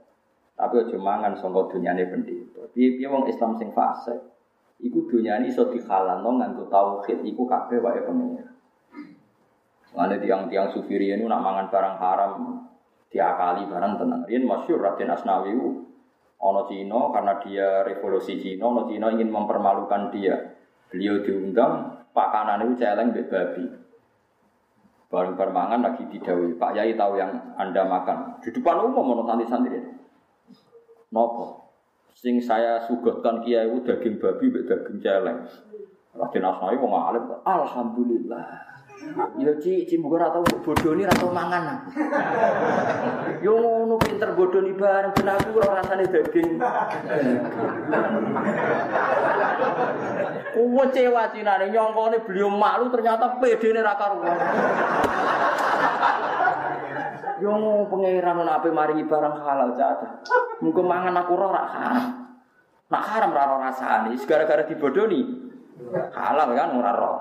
Tapi aja mangan songko dunyane pendeta. Piye-piye wong Islam sing fase, iku dunyane iso dihalalno nganggo tauhid iku kabeh wae pengen. Mane tiang-tiang sufi riyen nak mangan barang haram diakali barang tenang. Riyen masyhur Raden Asnawi ono Cina karena dia revolusi Cina, ono Cina ingin mempermalukan dia. Beliau diundang, pakanan itu celeng babi. Bareng permangan lagi didawi. Pak Yai tahu yang Anda makan. Di depan umum mau santri-santri. Nopo. Sing saya suguhkan kiai daging babi, daging celeng. Raden Asnawi mau ngalim. Alhamdulillah. Ya Ci, Ci muga ora tau bodoni ora tau mangan. Yo ngono pinter bodoni bareng ben aku rasane daging. Kuwe cewa cinane nyongkone beliau malu ternyata pedene ra karuan. Yo pangeran nek ape maringi barang halal caca. Muga mangan aku ora haram. Nak haram ora rasane, gara-gara dibodoni. Halal kan ora ora.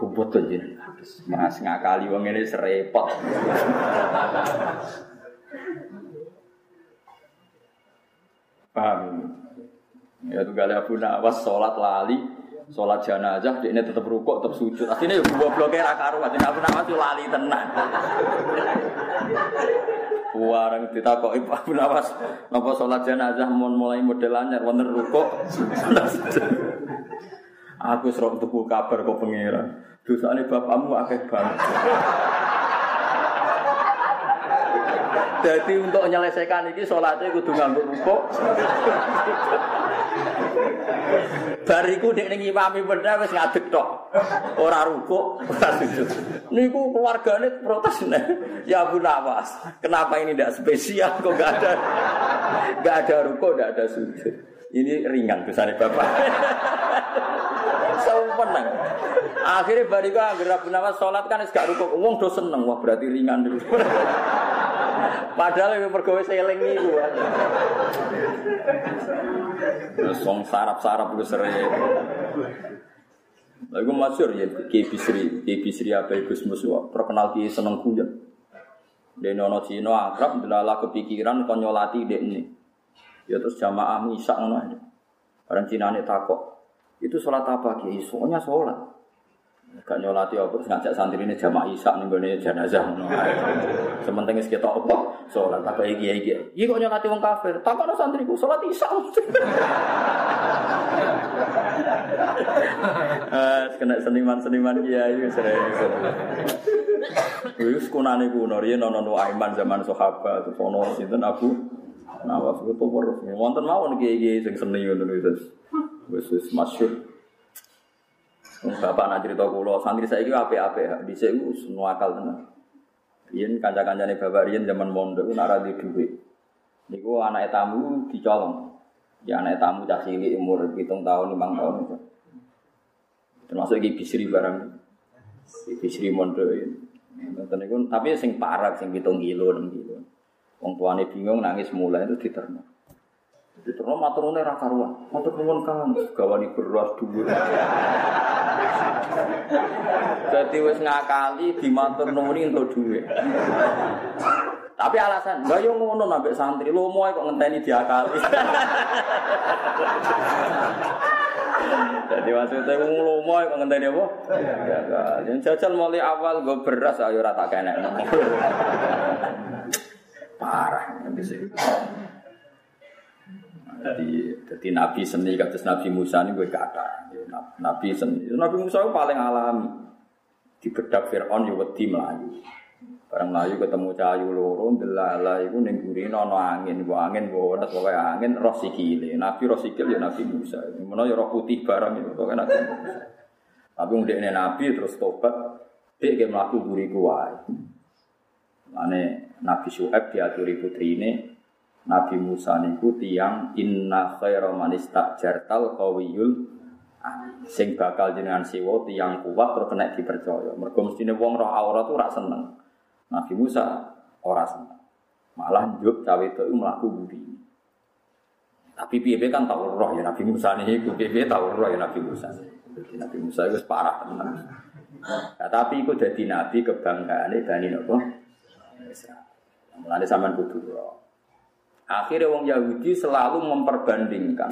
Kumpul jenengan. Mas ngakali wong ini serepot. Paham? Ya tuh gale Abu Nawas sholat lali, sholat jenazah, dia ini tetap rukuk, tetap sujud. Akhirnya ya gua blokir akaru, akhirnya Abu Nawas tuh lali tenang. Warang ditakoki Abu Nawas, napa sholat jenazah mau mulai model anyar, wonten rukuk. Aku serok tuku kabar kok pangeran. Dosane bapakmu akeh banget. Jadi untuk menyelesaikan ini sholatnya kudu nganggo rukuk. Bariku dek ning imami bener wis ngadeg tok. Ora rukuk, ora sujud. Niku protes nih. Ya Bu Nawas, kenapa ini tidak spesial kok gak ada gak ada rukuk, gak ada sujud. Ini ringan dosane bapak. Sempurna. Akhirnya bariku anggere Abu Nawas kan wis gak rukuk. Wong do seneng, wah berarti ringan dulu. Padahal yang pergawe seling iku. Song sarap-sarap lu sere. Lagu masyur ya Ki Bisri, Ki Bisri apa Gus Musuwa terkenal Ki seneng kuyon. Dia nono Cino akrab delala kepikiran konyolati dek ini. Ya terus jamaah misak ngono. Orang Cina ini takok. Itu sholat apa Ki? Soalnya sholat. Gak nyolati apa terus ngajak santri ini jamaah isak nih gue jenazah. Sementing kita apa? Sholat kayak gini gini. Iya kok nyolati wong kafir. Tak ada santriku sholat isak. Eh, kena seniman-seniman kiai sering. Wis kunane kuno riyen ana Aiman zaman sahabat terus ana sinten Abu Nawas itu terus. Wonten mawon kiai-kiai sing seni ngono wis. Wis wis masyhur. Bapak nak cerita kula, santri itu apik-apik, dhisik ku semua akal tenan. Riyen kanca-kancane bapak riyen zaman mondok ku nak ra di dhuwit. Niku anak tamu dicolong. Ya anak tamu cah cilik umur 7 tahun, 5 tahun itu. Termasuk iki bisri barang. Bisri mondok ini. Ngoten niku tapi sing parah sing 7 kilo, 6 kilo. Wong tuane bingung nangis mulai itu diterno. Diterno maturune ra karuan. Matur nuwun Kang, gawani beras dhuwur. Jadi wis ngakali dimatur nuwuni entuk dhuwit. Tapi alasan, enggak yo ngono nambah santri, lo mau kok ngenteni diakali. Jadi maksudnya wong lomo kok ngenteni apa? Ya kan. Jajal mulai awal gue beras ayo rata kene. Parah nanti sih. Jadi, jadi Nabi seni kados Nabi Musa ini gue kata. Nabi seni. Nabi Musa itu paling alami. Di bedak Fir'aun ya wedi melayu. Barang melayu ketemu cahayu loro, delala itu ning angin, gua angin pokoke angin roh. Nabi roh sikil ya Nabi Musa. Menawa ya roh putih barang itu pokoke Nabi Musa. Tapi wong dekne Nabi terus tobat, dek ge mlaku guriku wae. Mane Nabi Syuaib diaturi putrine Nabi Musa niku tiyang inna khaira man istajartal qawiyul sing bakal jenengan siwa tiyang kuat terus kena dipercaya. Mergo mestine wong roh aurat tuh ora seneng. Nabi Musa ora seneng. Malah njuk cawe itu mlaku budi. Tapi piye kan tau roh ya Nabi Musa niku piye tau roh ya Nabi Musa. Nabi Musa itu parah tenan. Nah, tapi itu jadi nabi kebanggaan Bani Nopo Israel. Mulane sampean kudu roh. Akhirnya wong Yahudi selalu memperbandingkan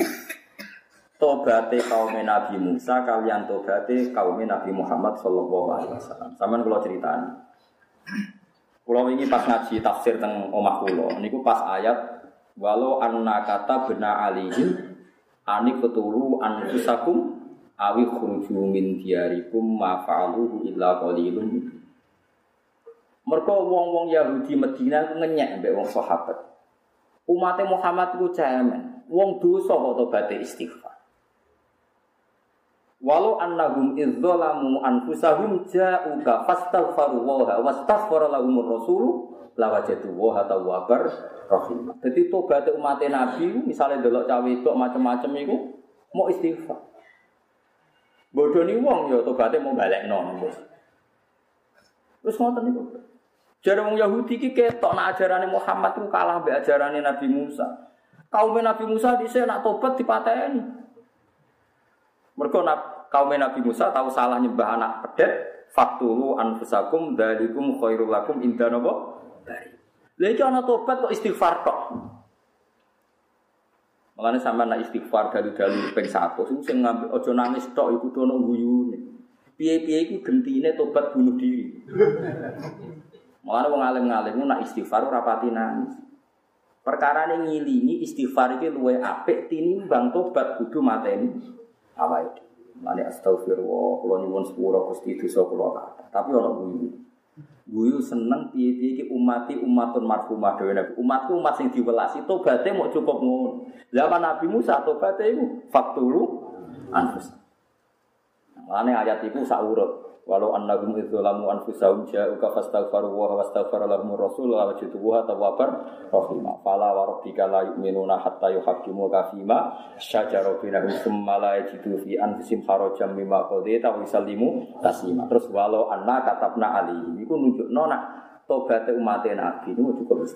tobate kaum Nabi Musa kalian tobate kaum Nabi Muhammad Shallallahu Alaihi Wasallam. Saman kalau ceritani. Kalau ini pas ngaji tafsir teng omah kulo, niku pas ayat walau anna kata bena alihim anik ketulu anfusakum awi khruju min diarikum ma fa'aluhu illa qalilun. Mereka wong-wong Yahudi Medina ngenyek mbek wong sahabat. Umatnya Muhammad ku cemen. Wong dosa kok tobaté istighfar. Walau annahum idzalamu anfusahum ja'uka fastaghfaru wa wastaghfara lahumur rasul lawajatu wa tawwabar rahim. Jadi tobat umat Nabi misalnya delok cawe itu macam-macam itu mau istighfar. Bodoh nih wong ya tobatnya mau balik non. Terus ngoten niku. Jare wong Yahudi ki ketok nak ajarane Muhammad itu kalah mbek ajarane Nabi Musa. Kaum Nabi Musa dhisik nak tobat dipateni. Mergo kaum Nabi Musa tahu salah nyembah anak pedet, faktulu anfusakum dalikum khairul lakum inda napa? Bari. Tobat kok istighfar tok. Makanya sama nak istighfar dari dari peng satu, sing ngambil ojo nangis tok iku dono guyune. Piye-piye iku gentine tobat bunuh diri. Makanya wong alim-alim nak istighfar ora pati nangis. Perkara ini ngilingi istighfar iki luwe apik tinimbang tobat kudu mateni awake dhewe. Mane astagfirullah, kula nyuwun sepura Gusti dosa kula kata. Tapi ana guyu. Guyu seneng piye-piye iki umati umatun marhumah dhewe Nabi. Umatku umat sing diwelasi tobaté mau cukup ngono. Zaman Nabi Musa tobaté iku faktulu anfus. Mane ayat iku sak urut. Walau annahum idzalamu anfusahum ja'uka fastaghfaru wa wastaghfara lahum rasul wa wajidu wa tawwabar rahimah. Fala wa rabbika la yu'minuna hatta yuhaqqimu ka fima syajara bainahum tsumma la yajidu fi anfusihim harajan mimma qadaita wa yusallimu taslima. Terus walau anna katabna ali iku nunjukno nak tobat umat Nabi niku cukup.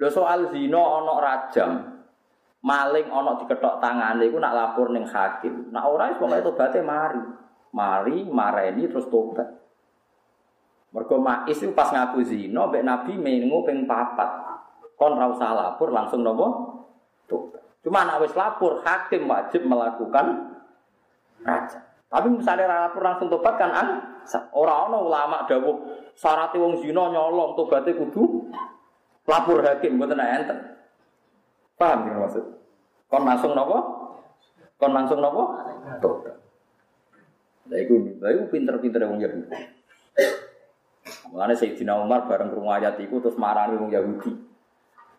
Lho soal zina ana rajam, maling ana diketok tangane iku nak lapor ning hakim. Nak ora wis pokoke tobaté mari. Mari mareni terus tobat. Mergo Ma'is itu pas ngaku zina mbek Nabi menengu ping papat. Kon ra usah lapor langsung nopo? Tobat. Cuma nak wis lapor hakim wajib melakukan raja. Tapi misalnya lapor langsung tobat kan an ora ana ulama dawuh syarat wong zina nyolong tobaté kudu lapor hakim mboten enten. Paham ya maksud? Kon langsung nopo? Kon langsung nopo? Tobat. Lah iku, lah iku pinter-pinter wong Yahudi. Mulane Sayyidina Umar bareng krungu ayat iku terus marani wong Yahudi.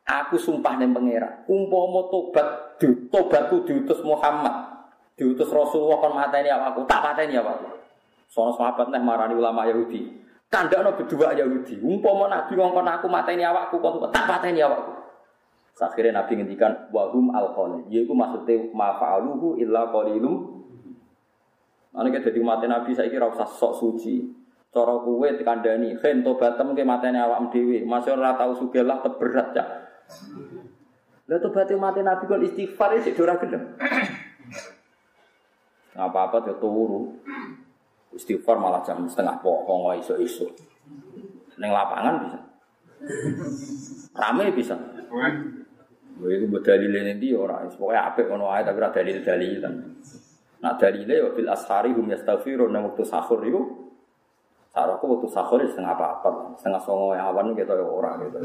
Aku sumpah ning pangeran, umpama tobat tobatku diutus Muhammad, diutus Rasulullah kon mateni awakku, tak pateni awakku. Sono sahabat neh marani ulama Yahudi. Kandakno berdua Yahudi. Umpama Nabi ngongkon aku mateni awakku kon tak pateni awakku. Akhirnya Nabi ngendikan wahum alqali. Yaiku maksudnya ma fa'aluhu illa qalilum. Ane kita jadi umat Nabi saya kira usah sok suci. Cara kuwe dikandani, "Khen tobatem ke matene awakmu dhewe." Masih ora tau sugelah berat ya. Lah tobat mati Nabi kon istighfar sik ora gelem. apa-apa yo turu. Istighfar malah jam setengah pokok iso-iso. Neng lapangan bisa. Rame bisa. Itu buat dalil ini dia orang, pokoknya apik kono ayat tapi ada dalil dalilan. Nah dalilnya ya bil ashari hum yastaghfirun nang waktu sahur itu Sarahku waktu sahur ya setengah apa-apa, setengah songo awan gitu ya orang gitu.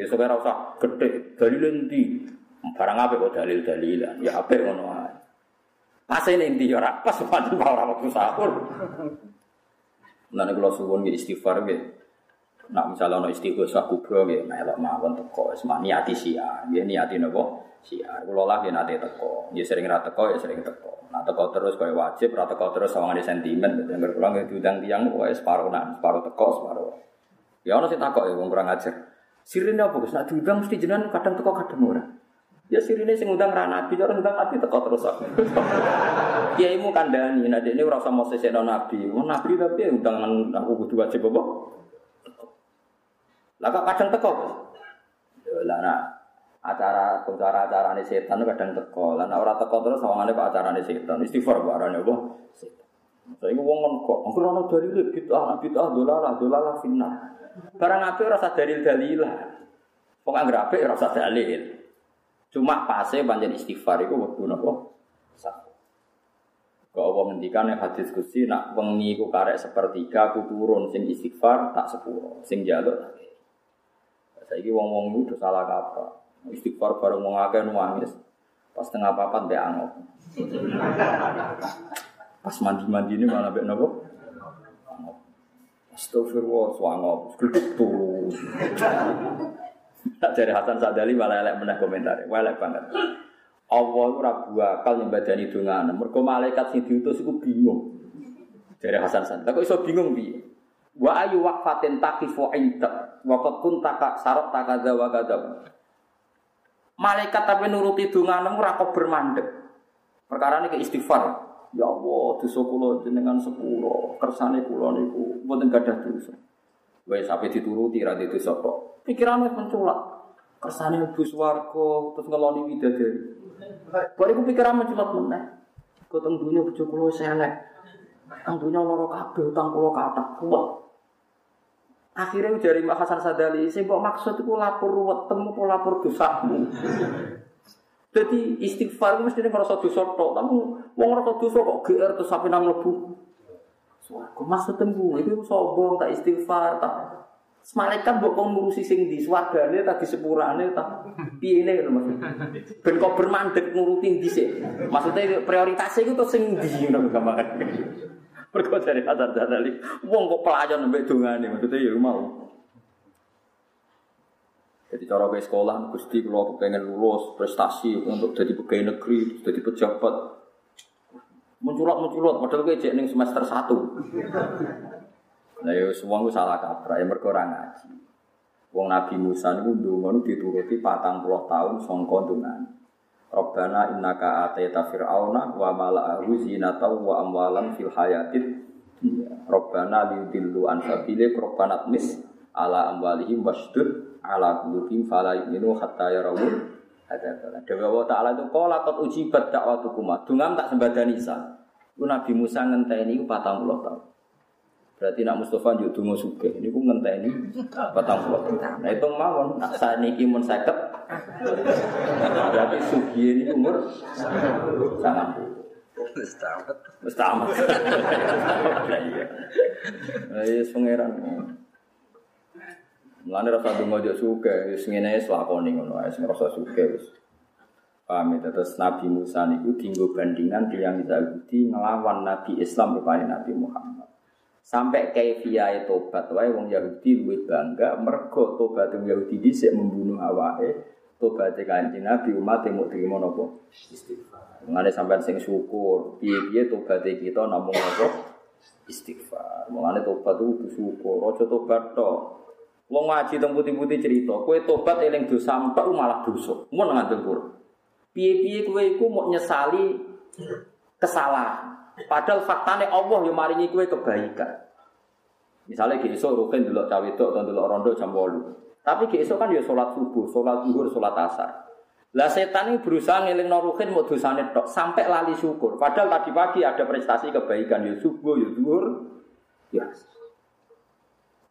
Ya sekarang usah gede, dalil nanti barang apa kok dalil dalilan, ya apa ngono ae. Pas ini nanti ya pas orang waktu sahur. Nah, kalau suwon istighfar gitu, Nak misalnya ono istighosah kubro nggih melok mawon teko wis niati siar. Nggih niati napa? Siar. Kula lah nggih nate teko. Nggih sering ra teko ya sering teko. Nak teko terus kaya wajib, ra teko terus sawangane sentimen. Dengar kula nggih diundang tiyang wae separuh nak, separuh teko, separuh. Ya ono sing takok ya wong kurang ajar. Sirine apa Gus? Nak diundang mesti jenengan kadang teko kadang ora. Ya sirine sing ngundang ra nabi, cara ngundang nabi teko terus aku. Kiaimu kandhani, nek ini ora mau sesekno nabi. Nabi tapi undangan aku kudu wajib apa? Lah kok kadang teko, Ya lah nak acara acara-acarane setan kadang teko. Lah nek ora teko terus sawangane kok acarane setan. Istighfar kok arane apa? Setan. Saiki wong ngono kok, engko ana dalil bid'ah, bid'ah dolalah, dolalah finna. Barang apik ora usah dalil dalilah. Wong anggere apik ora usah dalil. Cuma pase panjen istighfar iku wektu napa? Kau Allah ngendikan yang hadis kursi nak wengi ku karek sepertiga ku turun sing istighfar tak sepuro sing jaluk Saiki wong-wong itu salah kaprah. Istighfar bareng wong akeh nangis. Pas tengah papat mbek angop. Pas mandi-mandi ini malah mbek nopo? Astagfirullah, swangop. Geduk tuh. Tak jadi Hasan Sadali malah elek meneh komentar. Elek banget. Allah ora bakal nyembadani dongane. Mergo malaikat sing diutus iku bingung. Dari Hasan San. Kok iso bingung piye? Wa ayu waqfatin taqifu inda wa qad kunta sarot takadza wa kadza. Malaikat tapi nuruti dongane ora kok bermandek. Perkara ini ke istighfar. Ya Allah, dosa kula jenengan sepuro, kersane kula niku mboten gadah dosa. Wes sampai dituruti ra dosa kok. Pikiran wis menculak. Kersane mlebu swarga terus ngeloni widadari. Bariku pikiran menculak meneh. Kotong dunya bojo kula wis elek. Ang dunya lara kabeh utang kula kathah. Kuat. Akhirnya dari Mbak Hasan Sadali, sing kok maksud itu lapor ruwet temu apa lapor dosamu. Jadi istighfar mesti ngerasa dosa tok, tapi wong ngerasa dosa kok GR terus sampai nang mlebu. Swarga maksud tembu itu sombong tak istighfar tak Malaikat mbok kok ngurusi sing di swargane ta di sepurane ta piye ne ngono maksud. Ben kok bermandek nguruti dhisik. Maksudnya prioritasnya itu tuh sing di ngono gambaran. Mergo dari hadar dalali wong kok pelayan mbek dongane maksudnya ya mau. Jadi cara ke sekolah, Gusti kalau pengen lulus prestasi untuk jadi pegawai negeri, jadi pejabat, menculot, padahal gue cek semester satu. Nah, ya semua gue salah kaprah, ya mereka orang ngaji. Wong Nabi Musa itu dulu dituruti patang puluh tahun songkon Robbana innaka ateta fir'auna wa mala'ahu zinata wa amwalan fil hayatid Robbana liudillu an sabile Robbana tmis ala amwalihim wasdud ala qulubihim fala yu'minu hatta yarawul Dewa Allah Ta'ala itu qala qad ujibat da'watukuma. Dungam tak sembadani Isa. Nabi Musa ngenteni ku 40 tahun. Berarti nak Mustafa njuk donga sugih. Niku ngenteni 40 tahun. Nah itu mawon nak saniki mun 50. Berarti sugih ini umur 90. Wis tamat. Wis tamat. Iya. Iya, pangeran. Mulane rasa donga yo suke, wis ngene wis lakoni ngono ae sing rasa suke wis. Paham ya, terus Nabi Musa niku dinggo bandingan yang Yahudi ngelawan Nabi Islam rupane Nabi Muhammad. Sampai kaifiyae tobat wae wong Yahudi luwih bangga mergo tobat wong Yahudi dhisik membunuh awake. Tobat kanjeng Nabi umat mau terima napa? Istighfar. Mulane sampean sing syukur, piye-piye tobat kita namung napa? Istighfar. Mulane tobat itu syukur, aja tobat tok. Wong ngaji teng putih-putih cerita, kowe tobat eling dosa empek malah dosa. Mun ngandel Quran. Piye-piye kowe iku mau nyesali kesalahan. Padahal faktane Allah yang maringi kowe kebaikan. Misalnya ki esuk rukin delok cawe tok atau delok rondo jam 8. Tapi ki esuk kan ya salat subuh, salat zuhur, salat asar. Lah setan ini berusaha ngeling noruhin mau dosane tok sampai lali syukur. Padahal tadi pagi ada prestasi kebaikan ya subuh, ya zuhur, ya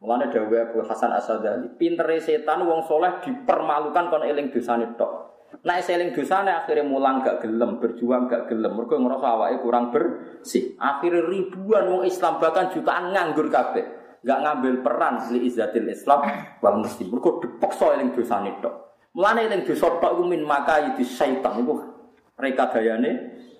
Mulane dawuh Abu Hasan Asadali, pintere setan wong soleh dipermalukan kon eling dosane tok. Nek seling dosane akhirnya mulang gak gelem, berjuang gak gelem, mergo ngerasa awake kurang bersih. Akhirnya ribuan wong Islam bahkan jutaan nganggur kabeh. Gak ngambil peran li izzatil Islam wal muslim. Mergo dipaksa eling dosane tok. Mulane eling dosa tok iku min makai di syaitan iku rekadayane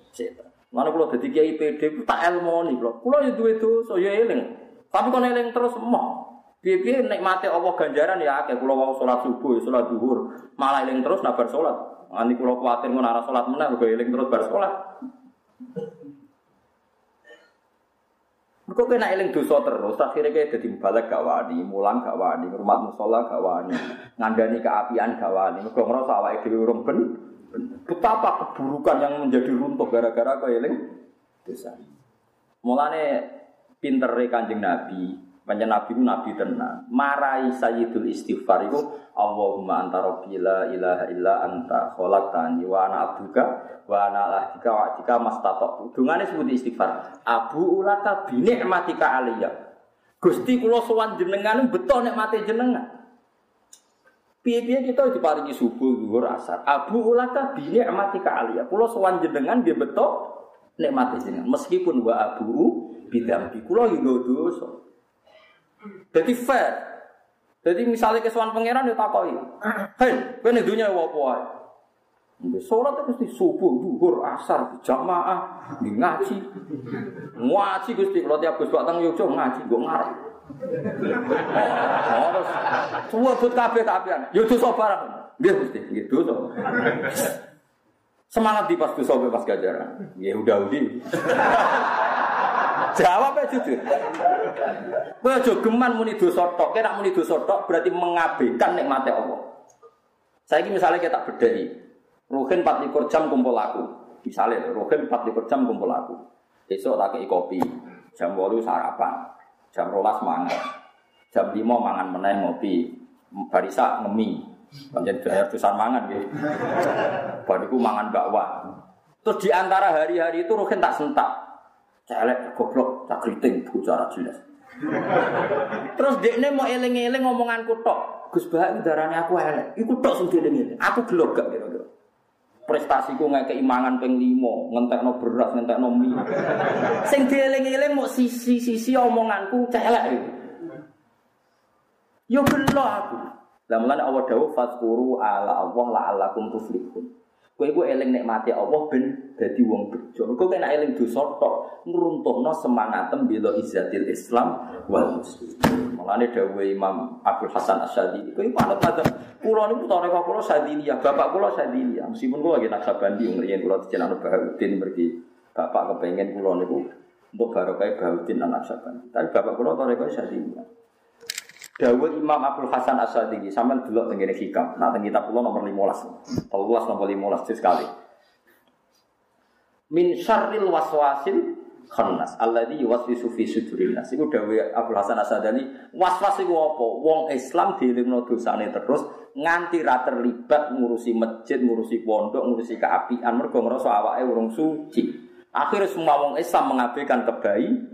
setan. Mulane kula dadi kiai PD tak elmoni kula. Kula yo duwe dosa yo eling. Tapi kon eling terus emoh. Piye-piye nikmate Allah ganjaran ya akeh kula wau salat subuh, salat zuhur, malah eling terus nabar salat. Nganti kula kuwatir ngono arah salat meneh mergo eling terus bar salat. Mergo kena eling dosa terus, akhirnya kayak jadi balik gak wani, mulang gak wani, rumah musola gak wani, ngandani keapian gak wani, mergo ngerasa awake dhewe urung ben. Betapa keburukan yang menjadi runtuh gara-gara kau eling dosa. Mulane pinter Kanjeng Nabi, Banyak nabi nabi tenang. Marai sayyidul istighfar itu Allahumma anta rabbi la ilaha illa anta khalaqtani wa ana abduka wa ana ahdika wa ahdika mastata'tu. Dungane sebut istighfar. Abu ulaka bi ni'matika aliyya. Gusti kula sowan jenengan beto nikmate jenengan. Piye-piye kita diparingi subuh, zuhur, asar. Abu ulaka ni'matika aliyya. Kula sowan jenengan dia beto nikmate jenengan. Meskipun wa abu bidambi kula yo dosa. Jadi fair. Jadi misalnya kesuan pangeran ya takoi. Hei, kene dunia apa wae? Sholat itu mesti subuh, duhur, asar, jamaah, ngaji. Ngaji Gusti, kalau tiap Gus batang yojo ngaji, gue ngarep. Oh, terus semua but kabeh kabehan. Yo dosa barang. Nggih Gusti, nggih dosa. Semangat di pas dosa pas ganjaran. Ya udah udah. Jawab ya jujur. Kowe aja geman muni dosa tok, kena muni dosa tok berarti mengabaikan nikmate Allah. Saya ini misalnya kita bedai, Ruhin 24 jam kumpul aku. Misalnya, Ruhin 24 jam kumpul aku. Besok tak kei kopi, jam 8 sarapan, jam rolas mangan, jam 5 mangan meneh ngopi, barisa ngemi, Panjen bayar tusan mangan. Bariku mangan bakwan. Terus di antara hari-hari itu Ruhin tak sentak. Celek, goblok, tak keriting, bicara jelas. Terus ini mau eling-eling ngomongan kutok. Gus Bahak udaranya aku elek. Iku tok sing dieling Aku gelok gak kira-kira. Prestasiku nggak keimangan peng limo, ngentekno beras, ngentekno mie. Sing dieling-eling mau sisi-sisi omonganku celek. Yo gelok aku. Lah mulane Allah dawuh fadkuru ala Allah la'allakum tuflihun. Kowe iku eling nikmati Allah ben dadi wong bejo. Kowe kena eling dosa tok ngruntuhno semangatem bela izzatil Islam wal muslimin. Mulane dawuh Imam Abdul Hasan Asyadi, kowe manut madzhab kula niku toreko kula Sadiliyah, bapak kula Sadiliyah. Meskipun kula lagi naksabandi ngriyen kula dijenengan Bahauddin mergi bapak kepengen kula niku untuk barokah Bahauddin anak Naksabandi. Tapi bapak kula toreko Sadiliyah. Dawud Imam Abdul Hasan Asadili sampean delok teng hikam. Nah teng kitab kula nomor 15. 13 nomor 15 sekali. Min syarril waswasil khannas alladzi yuwaswisu fi sudurin nas. Iku dawuh Abdul Hasan Asadili, waswas iku apa? Wong Islam dielingno dosane terus nganti ra terlibat ngurusi masjid, ngurusi pondok, ngurusi keapian mergo ngrasa awake urung suci. Akhirnya semua wong Islam mengabaikan kebaikan.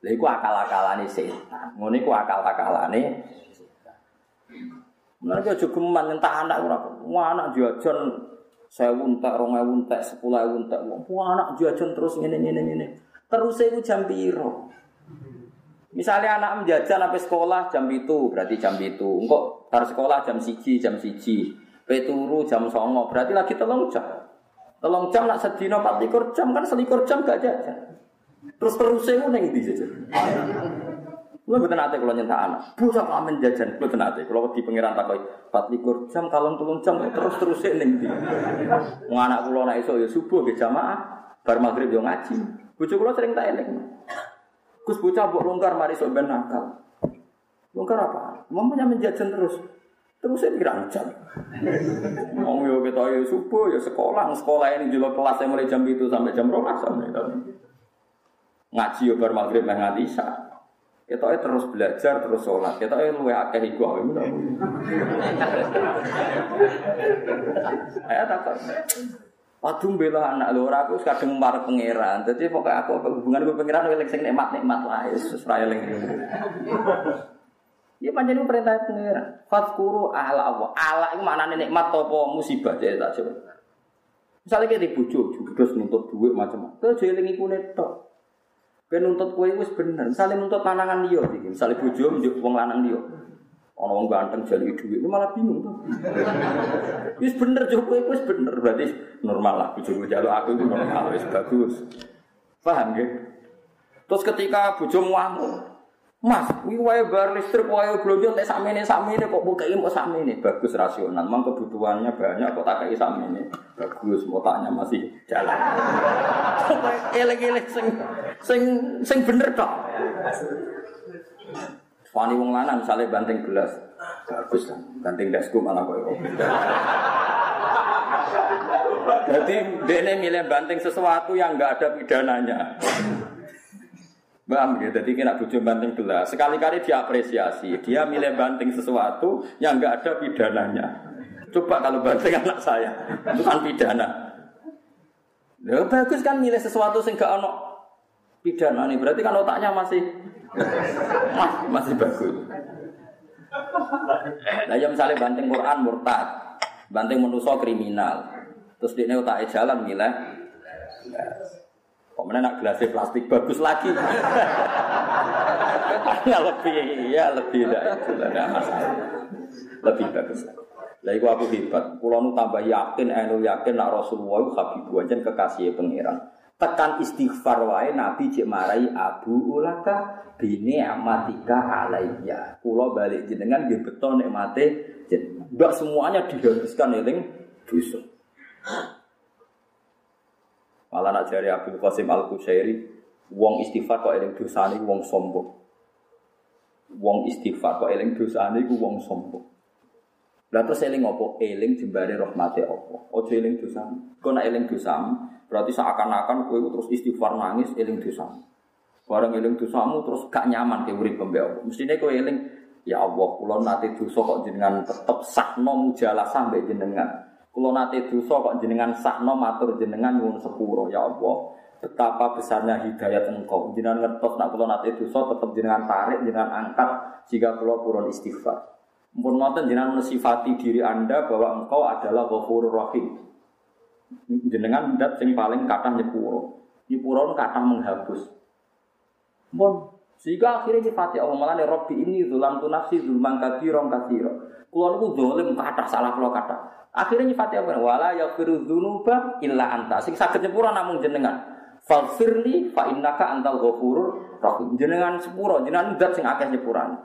Lha iku akal-akalane setan. Ngono iku akal-akalane. Mereka juga geman nyentak anak ora. Wah anak jajan sewu entek, rong ewu entek, sepuluh ewu entek. Wah anak jajan terus ngene ngene ngene. Terus iku jam piro? Misalnya anak menjajan sampai sekolah jam itu, berarti jam itu. Engkau harus sekolah jam siji, jam siji. Peturu jam songo, berarti lagi tolong jam. Tolong jam nak sedino 24 jam kan selikur jam gak jajan. Terus terus saya mau nengi di jajan. Lu betul nanti kalau nyentak anak, bocah amin jajan, lu betul nanti kalau di pangeran tak koi, empat likur jam, kalon tulung jam, terus terus saya nengi di. Anak kulo nak iso ya subuh ke jamaah, bar maghrib yo ngaji. Bocah kulo sering tak eling. Gus bocah buat longgar mari sok ben nakal. Longgar apa? Mamanya menjajan terus. Terus saya kira jam. Mau yo kita yo subuh ya sekolah, sekolah ini juga kelas mulai jam itu sampai jam berapa sampai ngaji yo bar maghrib meh nganti isya. Ketoke terus belajar terus sholat. Ketoke luwe akeh iku aku. Ayo takon. Waduh bela anak lho ora aku kadung marep pangeran. Dadi pokoke aku hubungan gue pangeran eling sing nikmat-nikmat lah Yesus ra eling. Ya pancen perintah pangeran. Fadkuru ala Allah. Ala iku maknane nikmat apa musibah jadi tak coba. Misalnya kita dibujuk, juga nuntut duit macam-macam. Terus jeling iku netok. Ben nuntut kue wis bener. Misalnya nuntut lanangan dia, misalnya bojo menjuk wong lanang dia. Ono wong ganteng jadi duit, ini malah bingung tuh. Wis bener jo kowe wis bener berarti normal lah bojomu jaluk aku itu normal wis bagus. Paham nggih? Terus ketika bojomu ngamuk, Mas, ini wae bar listrik, wae belanja nek sakmene sakmene kok buka ini mau sakmene bagus rasional. Memang kebutuhannya banyak kok tak kayak sakmene bagus, otaknya masih jalan. Elek-elek sing sing sing bener tok. Wani wong lanang misalnya banting gelas, bagus lah. Banting dasku malah koyo. Jadi dia milih banting sesuatu yang nggak ada pidananya. Paham ya? Jadi kena bujuk banting gelas. Sekali-kali diapresiasi. Dia milih banting sesuatu yang nggak ada pidananya. Coba kalau banting anak saya, bukan pidana. Ya bagus kan milih sesuatu sing gak ono pidana nih. Berarti kan otaknya masih masih bagus. Nah, ya misalnya banting Quran murtad, banting menuso kriminal. Terus dia otaknya jalan milih Mana nak gelasnya plastik bagus lagi? Hanya lebih, ya lebih tidak itu tidak masalah. Lebih bagus. Lah iku aku hebat. Kulo nu tambah yakin, anu yakin nak Rasulullah itu habibu aja kekasih pangeran. Tekan istighfar wae Nabi cek marai Abu Ulaka bini amatika alaiya. Kulo balik jenengan nggih beton nikmate jenengan. Mbak semuanya dihabiskan eling dosa. Malah nak jari Abdul Qasim Al Kushairi, wong istighfar kok eling dosane wong sombong. Wong istighfar kok eling dosane ku wong sombong. Lah terus eling apa? Eling jembare rahmate apa? Ojo eling dosamu. Kok nak eling dosamu, berarti seakan-akan kowe terus istighfar nangis eling dosamu. Barang eling dosamu terus gak nyaman ke urip pembe apa. Eling ya Allah, kula nate dosa kok jenengan tetep sahno mujalah sampai jenengan. Kulo nate dosa kok jenengan sakno matur jenengan nyuwun sepuro ya Allah. Betapa besarnya hidayat engkau. Jenengan ngertos nak kulo nate dosa tetap jenengan tarik, jenengan angkat jika kulo purun istighfar. Mpun ngoten jenengan mensifati diri Anda bahwa engkau adalah Ghafurur Rahim. Jenengan dat sing paling kathah nyepuro. Nyepuro kathah menghapus. Mpun sehingga akhirnya nyifati Allah malah Robbi ini zulam tu nafsi zulman kathiro kathiro. Kulo niku dolim kathah salah kulo kathah. Akhirnya nyifati apa? Wala yaghfiru dzunuba illa anta. Sing saged nyepura namung jenengan. Faghfirli fa innaka antal ghafurur rahim. Jenengan sepuro, jenengan zat sing akeh nyepurane.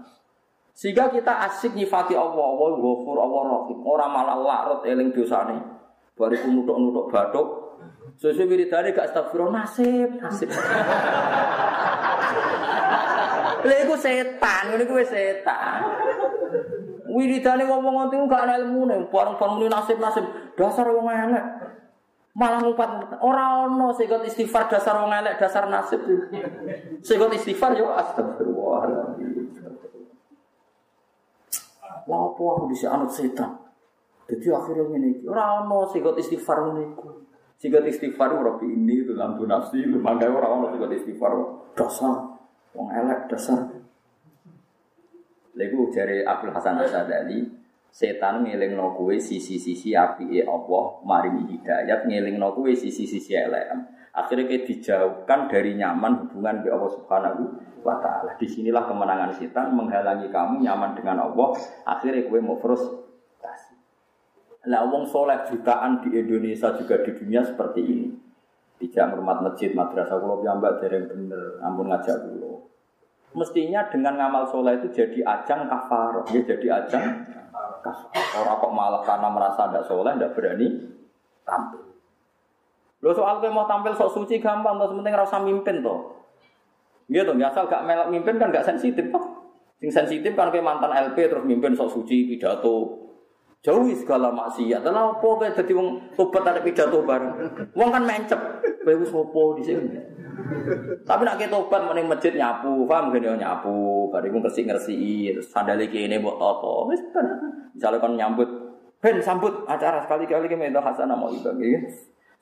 Sehingga kita asik nyifati Allah, Allah ghafur, Allah rahim. Ora malah larut eling dosane. Bariku nutuk-nutuk batuk. Sesuai wiridane gak astagfirullah nasib, nasib. Lha iku setan, ngene kuwi setan. Wiridane ngomong ngono iku gak ana ilmune, bareng-bareng muni nasib-nasib. Dasar wong elek. Malah ngumpat ora ono sing istighfar dasar wong elek, dasar nasib. Sing istighfar yo astagfirullah. Lah apa aku bisa anut setan? Jadi akhirnya ini, orang ono sing istighfar ngene. Sing istighfar Rabbi ini dalam tu nafsi, mangga orang ono sing istighfar dasar wong elek dasar. Lagu dari Abdul Hasan Asadali, setan ngeling no kue sisi-sisi api e Allah, maringi hidayat ngeling no kue sisi-sisi elek. Akhirnya kita dijauhkan dari nyaman hubungan dengan Allah Subhanahu wa Ta'ala. Di sinilah kemenangan setan menghalangi kamu nyaman dengan Allah. Akhirnya kue mau frustasi. Nah, wong soleh jutaan di Indonesia juga di dunia seperti ini. Tidak hormat masjid, madrasah, kalau mbak dereng bener, ampun ngajak kulo mestinya dengan ngamal soleh itu jadi ajang kafar, ya jadi ajang. Orang kok malah karena merasa tidak soleh, tidak berani tampil. Lo soal gue mau tampil sok suci gampang, terus penting rasa mimpin toh. Gitu, asal gak melak mimpin kan gak sensitif toh. Sing sensitif kan kayak mantan LP terus mimpin sok suci pidato. Jauhi segala maksiat. Dan apa kayak jadi wong tobat ada pidato bareng. Wong kan mencep. Kowe wis di sini. Tapi nak kita tobat mending masjid nyapu, paham gak nyapu, bariku ngersi ngersi, sandali ini buat toto, Misalnya kan nyambut, ben sambut acara sekali kali kita minta hasanah mau ibadah.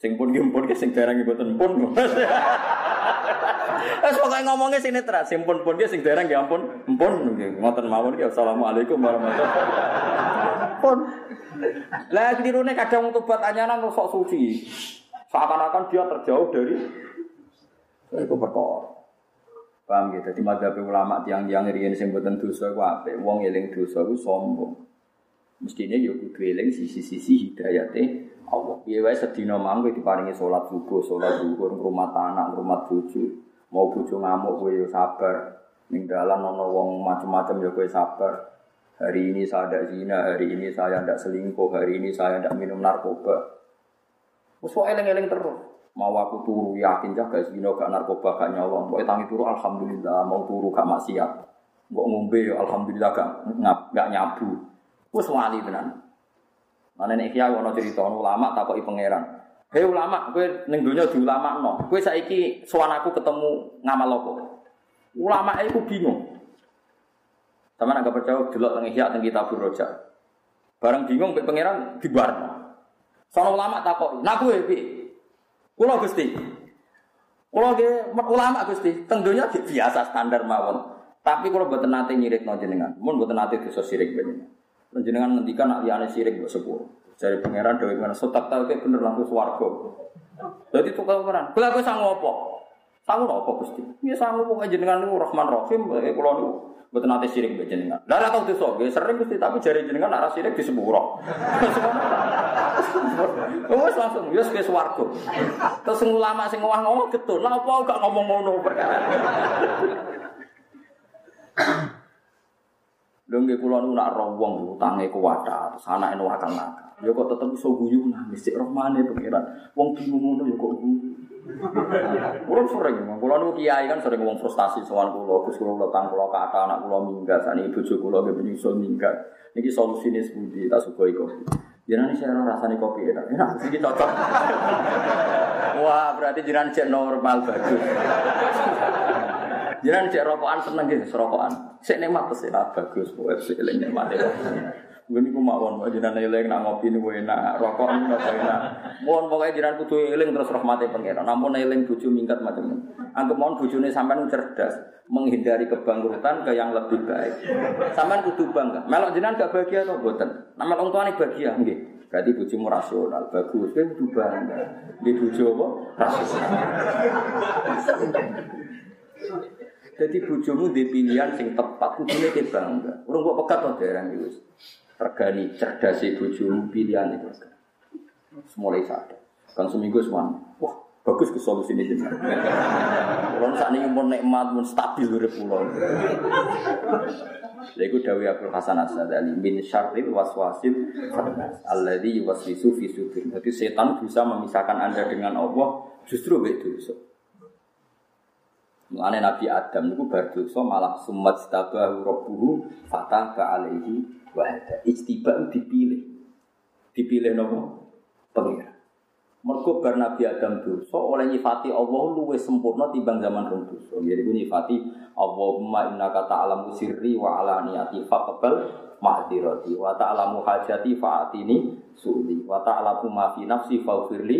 Sing pun gimpun sing dereng mboten pun. Wes pokoke ngomongnya sini teras, sing pun pun ke sing dereng nggih ampun, empun ngoten mawon ki assalamualaikum warahmatullahi wabarakatuh. Pun. Lah klirune kadang tobat anyanan sok suci. Seakan-akan dia terjauh dari itu perkara. Paham gitu. Jadi madzhab ulama tiang-tiang riyen sing boten dosa ku apik. Wong eling dosa ku sombong. Mestinya yo kudu eling sisi-sisi hidayate Allah. Piye wae sedina mangko diparingi salat subuh, salat zuhur, ngrumat anak, ngrumat bojo. Mau bojo ngamuk kowe yo sabar. Ning dalan ana wong macam-macam yo kowe sabar. Hari ini saya tidak zina, hari ini saya tidak selingkuh, hari ini saya tidak minum narkoba. Wes eling-eling terus mau aku turu yakin jaga zino gak narkoba gak nyolong mau tangi turu alhamdulillah mau turu gak maksiat mau ngombe alhamdulillah gak ngap, gak nyabu wis wali tenan mana nek kiai ono cerita ulama takoki pangeran hei ulama gue ning donya di ulama no gue saiki sowan aku ketemu ngamal apa ulama itu bingung sama nggak percaya delok teng ihya teng kitabur roja bareng bingung mbek pangeran dibarno sono ulama takoki nah gue Kulo Gusti. Kulo ge ulama Gusti, tentunya biasa standar mawon. Tapi kalau buat nanti nyirik no jenengan, mun buat nanti sirik jenengan. Jenengan ngendikan nak liane sirik buat sepuluh. Jadi pangeran dewi mana sotak tahu kayak bener langsung swargo. Jadi tuh kau peran. Kalau aku sanggup apa? Sanggup apa Gusti? Ya sanggup pokoknya jenengan itu Rahman Rahim. Eh kalau Betul nanti sirik mbek jenengan. Lah ora tau dosa, sering Gusti tapi jari jenengan nek sirik di sepuro. Wes langsung wis ke swarga. Terus ulama sing ngomong ngomong getun, lha apa gak ngomong ngono perkara. Lho nggih kula nu nak roh wong utange kuwata, terus anake nu akal nakal. Ya kok tetep iso guyu nangis cek rohmane pengiran. Wong bingung ngono ya kok guyu. Kulo sering, kulo nu kiai kan sering wong frustasi sowan kulo, Gus kulo letang kulo kata anak kulo minggat, sani bojo kulo nggih menyusul minggat. Niki solusine sepundi tak sugoi kopi. Jangan saya rasanya kopi enak, enak sih cocok. Wah berarti jangan cek normal bagus. Jangan cek rokokan seneng gitu, rokokan. Saya nikmat sih lah bagus, buat sih eling nikmat ya. Gue niku mawon, jangan eling nak ngopi nih gue enak, rokok nih nggak enak. Mohon pokoknya jangan kudu eling terus rahmati pengiran. Namun eling bucu mingkat macam Anggap mohon bujune sampean cerdas, menghindari kebangkrutan ke yang lebih baik. Sampean kudu bangga. Melok jenengan gak bahagia atau? Nama orang tua nih bahagia, enggak. Berarti bujumu rasional, bagus. Kowe kudu bangga. Di buju apa? Rasional. Jadi bujumu di pilihan sing tepat, kudune ke bangga. Urung kok pekat to daerah iki Regani cerdas bujumu pilihan itu. Semulai sadar. Kan seminggu semua. Wah, bagus ke solusi ini jenengan. Kalau saat ini mau nikmat, mau stabil urip pulau. Lha iku dawuh Abdul Hasan As-Sadali min syarril waswasil alladzi yuwaswisu fi. Jadi setan bisa memisahkan Anda dengan Allah justru itu. Mulane Nabi Adam niku bar dosa malah sumat tabahu rabbuhu fatah ka alaihi wa hada. Ijtiba dipilih. Dipilih nopo? Pengira. Mergo bar Nabi Adam dosa oleh nyifati Allah luwih sempurna timbang zaman rong dosa. Jadi nyifati Allahumma innaka ta'lamu sirri wa alaniyati faqbal ma'dirati wa ta'lamu hajati fa'atini su'li wa ta'lamu ma fi nafsi faghfirli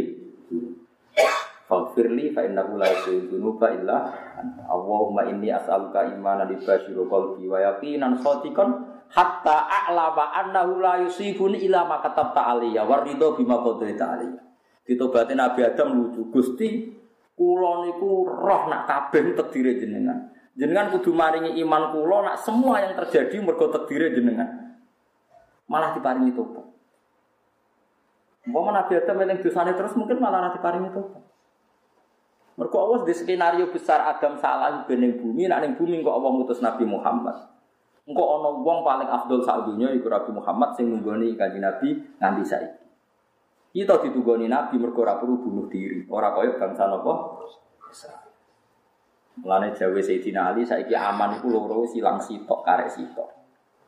Faghfirli fa innahu la yaghfiru dzunuba illa Allahumma inni as'aluka imanan libashiru qalbi wa yaqinan shadiqan hatta a'lama annahu la yusibuni illa ma katabta alayya wa ridha bima qadaita alayya. Ditobatin Nabi Adam lucu Gusti kula niku roh nak kabeh takdire jenengan. Jenengan kudu maringi iman kula nak semua yang terjadi mergo takdire jenengan. Malah diparingi tobat. Mau Nabi Adam dosane terus mungkin malah diparingi tobat. Mergo Allah di skenario besar Adam salah bening bumi, nak ning bumi kok Allah ngutus Nabi Muhammad. Engko ana wong paling afdol sak donya iku Nabi Muhammad sing nunggoni kanjeng Nabi nganti saiki. Kita ditugoni Nabi mergo ora perlu bunuh diri, ora kaya bangsa napa? Mulane jawe Sayyidina Ali saiki aman iku loro silang sitok karek sitok.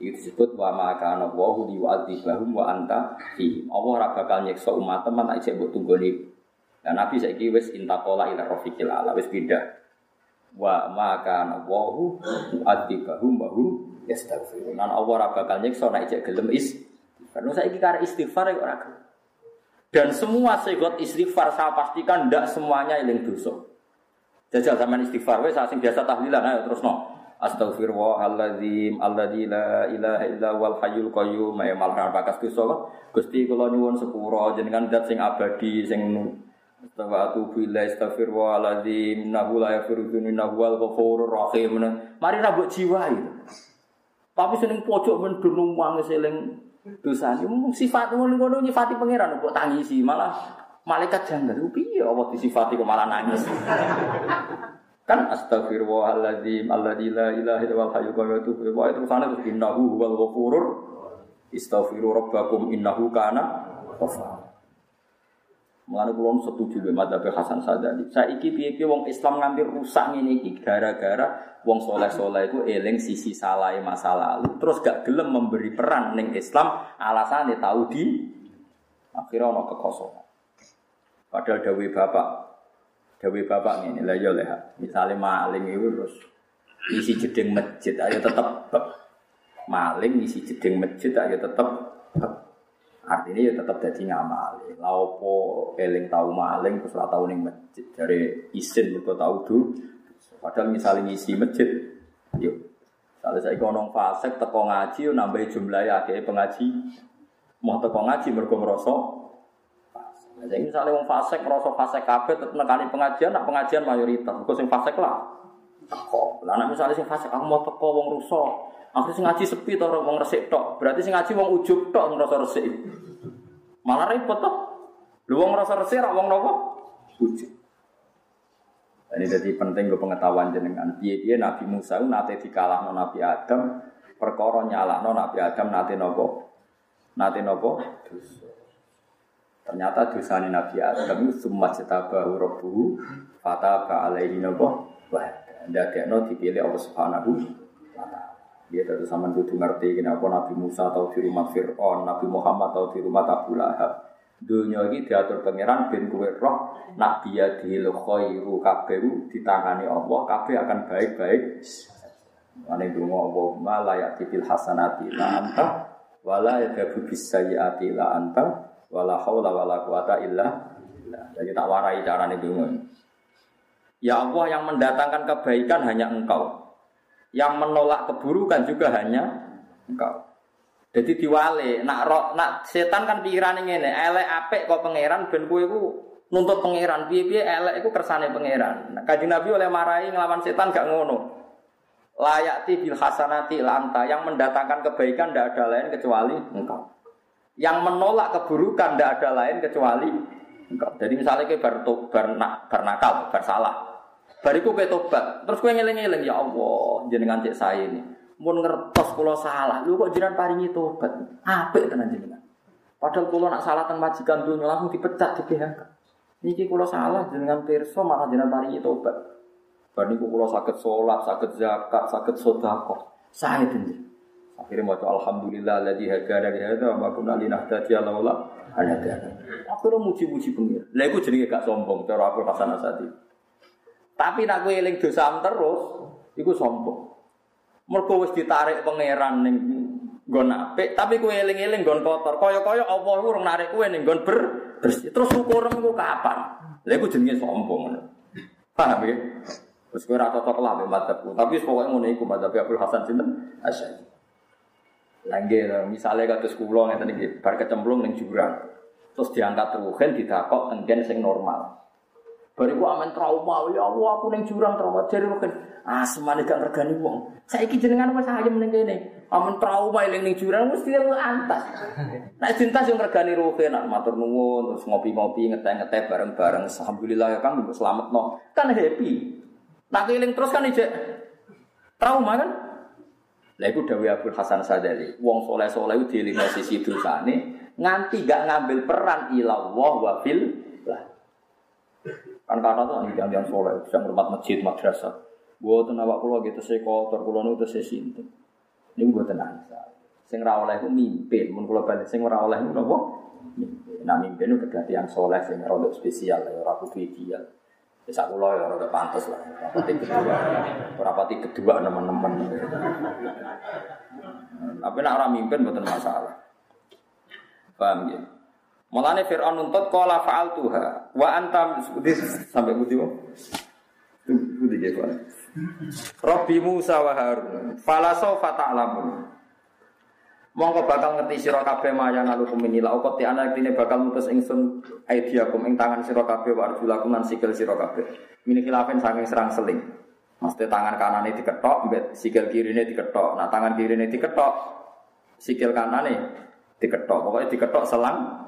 Itu disebut wa maka ana wa hu liwa'adzibahum wa anta fi. Allah ora bakal nyiksa umat teman nek mbok tunggoni dan Nabi saiki wis intakola ila rafiqil ala wis pindah. Wa maka nawahu adibahum bahum yastaghfirun. Nan Allah ora bakal nyiksa nek cek gelem is. Karena saiki karek istighfar ya ora Dan semua segot istighfar saya pastikan ndak semuanya eling dosa. Jajal zaman istighfar wis sing biasa tahlilan ayo terus no. Astaghfirullahaladzim alladzi la ilaha illa wal hayyul qayyum ya malah bakas dosa Gusti kula nyuwun sepuro jenengan zat sing abadi sing Astagfirullahaladzim Innahu la yafiru innahu ghafurur rahim. Mari rabuk jiwa itu Tapi seneng pojok mendunung wang seling dosa ini sifat ngono nyifati pangeran kok tangisi. Malah malaikat janggal. Piye Allah disifati kok malah nangis? Kan astagfirullahaladzim alladzi la ilaha illa hayyul qayyum wa itu sana terus innahu wal ghafurur istaghfiru rabbakum innahu kana ghafar Mengenai kulon setuju dengan madzhab Hasan Sadali. Saiki piye-piye wong Islam ngambil rusak ini iki gara-gara wong soleh-soleh itu eling sisi salah masa lalu. Terus gak gelem memberi peran ning Islam alasannya tahu di akhirnya ono kekosongan. Padahal dawe bapak, dawe bapak ini lah ya leh. Misalnya maling itu terus isi jeding masjid, ayo tetap maling isi jeding masjid, ayo tetap Artinya ya tetap jadi ngamal. Laupo eling tahu maling terus ora tahu ning masjid dari isin mergo tahu du. Padahal misalnya ngisi masjid, yuk. Kalau saya fasek teko ngaji nambah jumlah ya kayak pengaji. Mau teko ngaji mergo ngrasa Jadi misalnya wong fasek ngrasa fasek kabeh tetep nekani pengajian, pengajian mayoritas. Mergo sing fasek lah. Teko. Lah nek misalnya sing fasek aku mau teko wong rusak, Aku sing ngaji sepi to wong resik tok. Berarti sing ngaji wong ujug tok ngrasa resik. Malah repot toh. Lu wong ngrasa resik ra wong napa? Ujug. Ini jadi penting ke pengetahuan jenengan. Piye-piye Nabi Musa nate dikalahno Nabi Adam perkara nyalahno Nabi Adam nate napa? Nate? Dosa. Ternyata dosane Nabi Adam itu summa cetabahu rabbuhu fataba alaihi napa? Wah, ndadekno dipilih Allah Subhanahu wa taala. Dia tentu sama kudu ngerti kenapa Nabi Musa atau di rumah Fir'aun, Nabi Muhammad atau di rumah Abu Lahab. Dunia ini diatur pangeran ben kuwe roh nak dia dihil khairu kabeh ditangani Allah kabeh akan baik-baik. Ane donga Allah ma la yaqtil hasanati la anta wala yadabu bis sayyiati la anta wala haula wala quwata illa Jadi tak warai carane donga. Ya Allah yang mendatangkan kebaikan hanya Engkau. Yang menolak keburukan juga hanya engkau. Jadi diwale, nak roh, nak setan kan pikiran ini, elek apik kok pangeran ben kowe iku nuntut pangeran, piye-piye elek iku kersane pangeran. Nah, Kanjeng Nabi oleh marahi ngelawan setan gak ngono. Layati bil hasanati lanta yang mendatangkan kebaikan tidak ada lain kecuali engkau. Yang menolak keburukan tidak ada lain kecuali engkau. Jadi misalnya kayak bar, bar, bar nakal, bar salah. Bariku kowe tobat, terus kowe ngeling-eling ya Allah, jenengan cek saya ini. Mun ngertos kula salah, lu kok jenengan paringi tobat. Apik tenan jenengan. Padahal kula nak salah teng majikan dunya langsung dipecat di PHK. Niki kula salah jenengan pirsa malah jenengan paringi tobat. Bar niku kula saged salat, saged zakat, saged sedekah. Saya tenan. Akhirnya mau Alhamdulillah lagi hadana di hadza wa kunna linahtadiya an hadana. Akhirnya muji-muji pengir. Lha iku jenenge gak sombong cara aku Hasan Asadi. Tapi nak kowe eling dosa terus, iku sombong. Mergo wis ditarik pangeran ning nggon apik, tapi kowe eling-eling nggon kotor. Kaya-kaya urung narik kowe ning nggon ber bersih. Terus ukurem iku kapan? Lha iku jenenge sombong ngono. Paham ya? Terus kowe ora cocok lah mbek madzhabku. Tapi pokoke ngono iku madzhab Abdul Hasan sinten? Asy'ari. Langge misalnya kados kula ngeten iki, bar kecemplung ning jurang. Terus diangkat ruhen didakok tenggen sing normal. Bariku aman trauma, ya Allah aku neng jurang trauma jadi mungkin ah semane gak regani wong. Saiki jenengan wis ayem ning kene. Aman trauma eling ning jurang mesti lu antas. Nek cinta sing regani roke nak matur nuwun terus ngopi-ngopi ngeteh-ngeteh bareng-bareng alhamdulillah ya Kang selamat no. Kan happy. Nak eling terus kan ijek trauma kan? Lah iku dawuh Abdul Hasan Sadali, wong soleh-soleh itu dieling sisi dosane nganti gak ngambil peran ilallah wa fil Kan kata tuh nih jangan soleh, bisa ngurmat masjid, madrasah. Buat awak kulo gitu saya kotor, kulo nu tuh saya. Ini buat tenang. Sing ra oleh ku mimpin, mun kulo balik sing ora oleh? Nah mimpin itu kegantian soleh sing rodok spesial ya ora kudu ideal. Wis aku lho ya rada pantes lah. Rapati kedua. Rapati kedua teman-teman. Tapi nak ora mimpin mboten masalah. Paham ya? Mulane Fir'aun nuntut qala fa'al tuha wa antam sampai budi wong. Budi ge Pak. Rabbi Musa wa Harun. Fala sawfa ta'lamun. Mongko bakal ngerti sira kabeh maya nalukum minila uqti ana tine bakal mutus ingsun aidiakum ing tangan sira kabeh wa arjulakum sikil sira kabeh. Mini khilafen saking serang seling. Maksudnya tangan kanane diketok, mbet sikil kirine diketok. Nah tangan kirine diketok, sikil kanane diketok. Pokoknya diketok selang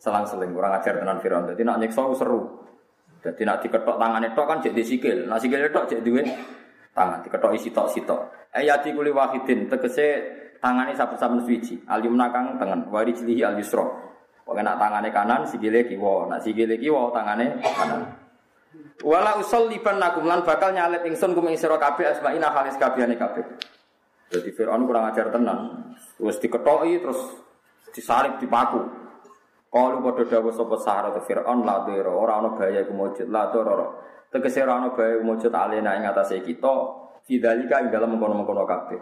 selang-seling kurang ajar tenan Firaun. Jadi nak nyiksa seru. Jadi nak diketok tangan itu kan jadi sikil. Nak sikil itu jadi duit tangan diketok isi tok sitok. Ayati kuli wahidin tegese tangane saben-saben suci. Alim nakang tangan wari cilihi al yusra. Pokoke nak tangane kanan sikile kiwa, nak sikile kiwa tangane kanan. Wala usol liban nakum lan bakal nyalet ingsun kum ing sira kabeh asmaina halis kabehane kabeh. Jadi Firaun kurang ajar tenan. Terus diketoki terus disalib dipaku. Kalu padha dawuh sapa Sahara te Firaun la dira ora ana bahaya iku mujud la dira. Tegese ora ana bahaya mujud alena ing atase kita fidalika ing dalem mengkono-mengkono kabeh.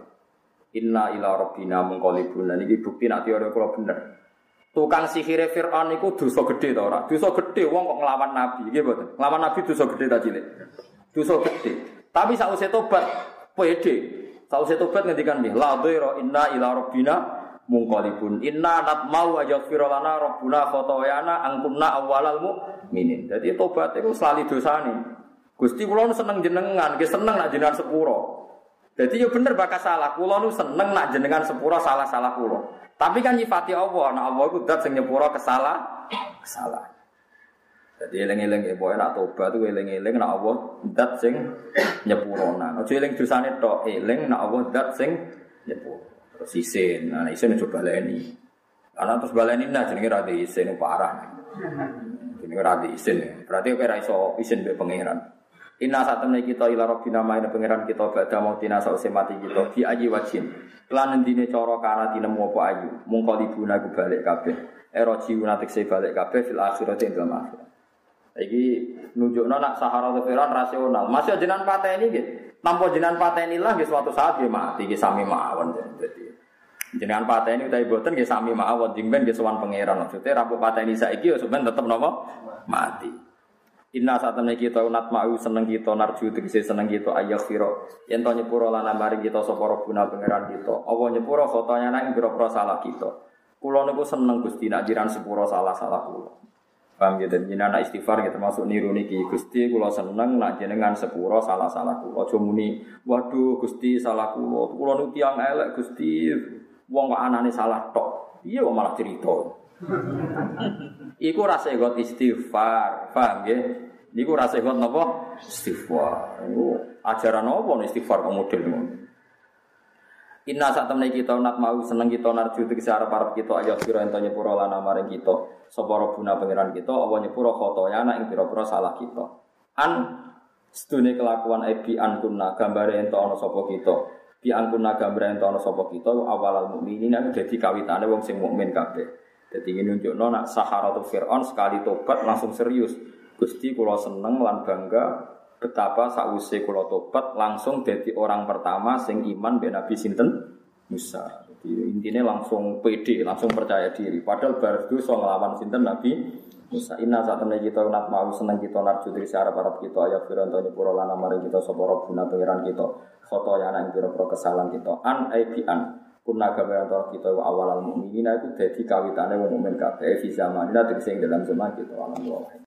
Inna ila rabbina munqalibun. Niki bukti nek teori kula bener. Tukang sihire Firaun iku dosa gedhe ta ora? Dosa gedhe wong kok nglawan nabi, nggih mboten? Nglawan nabi dosa gedhe ta cilik? Dosa gedhe. Tapi sausé tobat pede. Sausé tobat ngendikan nggih, la dira inna ila rabbina mungkolibun inna mau aja firolana robbuna khotoyana angkunna awalal mukminin jadi tobat itu selalu dosa nih. Gusti kulo seneng jenengan gue seneng nak jenengan sepuro. Jadi ya bener bakas salah kulo nu seneng nak jenengan sepuro salah salah kulo tapi kan nyifati allah nak allah itu dat sing nyepuro kesalah kesalah. Jadi eling-eling ya boy nak tobat tuh eling-eling nak allah dat sing nyepuro. Nah ojo eling dosane tok eling nak allah dat sing nyepuro. Terus isin, nah isin coba baleni. Karena terus baleni nah jenenge ra isin parah. Jenenge ra isin. Berarti ora iso isin mbek pangeran. Inna saat kita ila robbina main pangeran kita badha mau tina sause mati kita bi aji wajin. Lan endine cara kana dinemu apa ayu. Mungko libuna ku balik kabeh. Ero jiuna tekse balik kabeh fil akhirati ing dalam akhirat. Iki nunjukno nak sahara firan rasional. Masih jenengan pateni nggih. Tanpa jenengan pateni lah suatu saat nggih mati nggih sami mawon dadi. Jenengan pateni utawi boten nggih sami mawon jingben nggih sowan pangeran. Maksudnya rampung pateni saiki ya sampean tetep napa? Mati. Inna temen kita unat mau seneng kita narju tegese seneng kita ayah firo yen to nyepuro lan mari kita sapa guna pangeran kita. Apa nyepuro fotonya nang pira-pira salah kita? Kula niku seneng Gusti nak jiran sepuro salah-salah kula. Paham ya dan anak istighfar kita masuk niru niki. Gusti kula seneng nak jenengan sepuro salah-salah kula. Aja muni waduh Gusti salah kula. Kula niku tiyang elek Gusti wong kok anane salah tok iya kok malah cerita Iku rasa got istighfar, paham ya? Iku rasa got napa? Istighfar. Iku ajaran apa istighfar model ngono. Inna saat temen kita nak mau seneng kita narju tegese arep-arep kita ayo kira ento nyepuro lan maring kita sapa robuna pangeran kita apa nyepuro khotoya nak ing pira-pira salah kita. An sedune kelakuan ebi an kunna gambare ento ana sapa kita. Bi an kunna gambare ento ana sapa kita awalal mukminin dadi kawitane wong sing mukmin kabeh. Jadi ini nunjuk nona Saharatu Fir'aun sekali tobat langsung serius. Gusti kulo seneng lan bangga betapa sakwise kulo tobat langsung jadi orang pertama sing iman ben Nabi sinten Musa. Jadi intinya langsung pede, langsung percaya diri. Padahal baru so ngelawan sinten Nabi Musa. Inna saat temen kita nak mau seneng kita narju dari syarab Arab kita ayat Fir'aun tanya pura lana mari kita soporo guna kita. Foto yang anak pira kesalahan kita. An aibian Kuna gawe antara kita wa awal al mukminin itu dadi kawitane wong mukmin kabeh fi zamanina tegese dalam zaman kita. Alam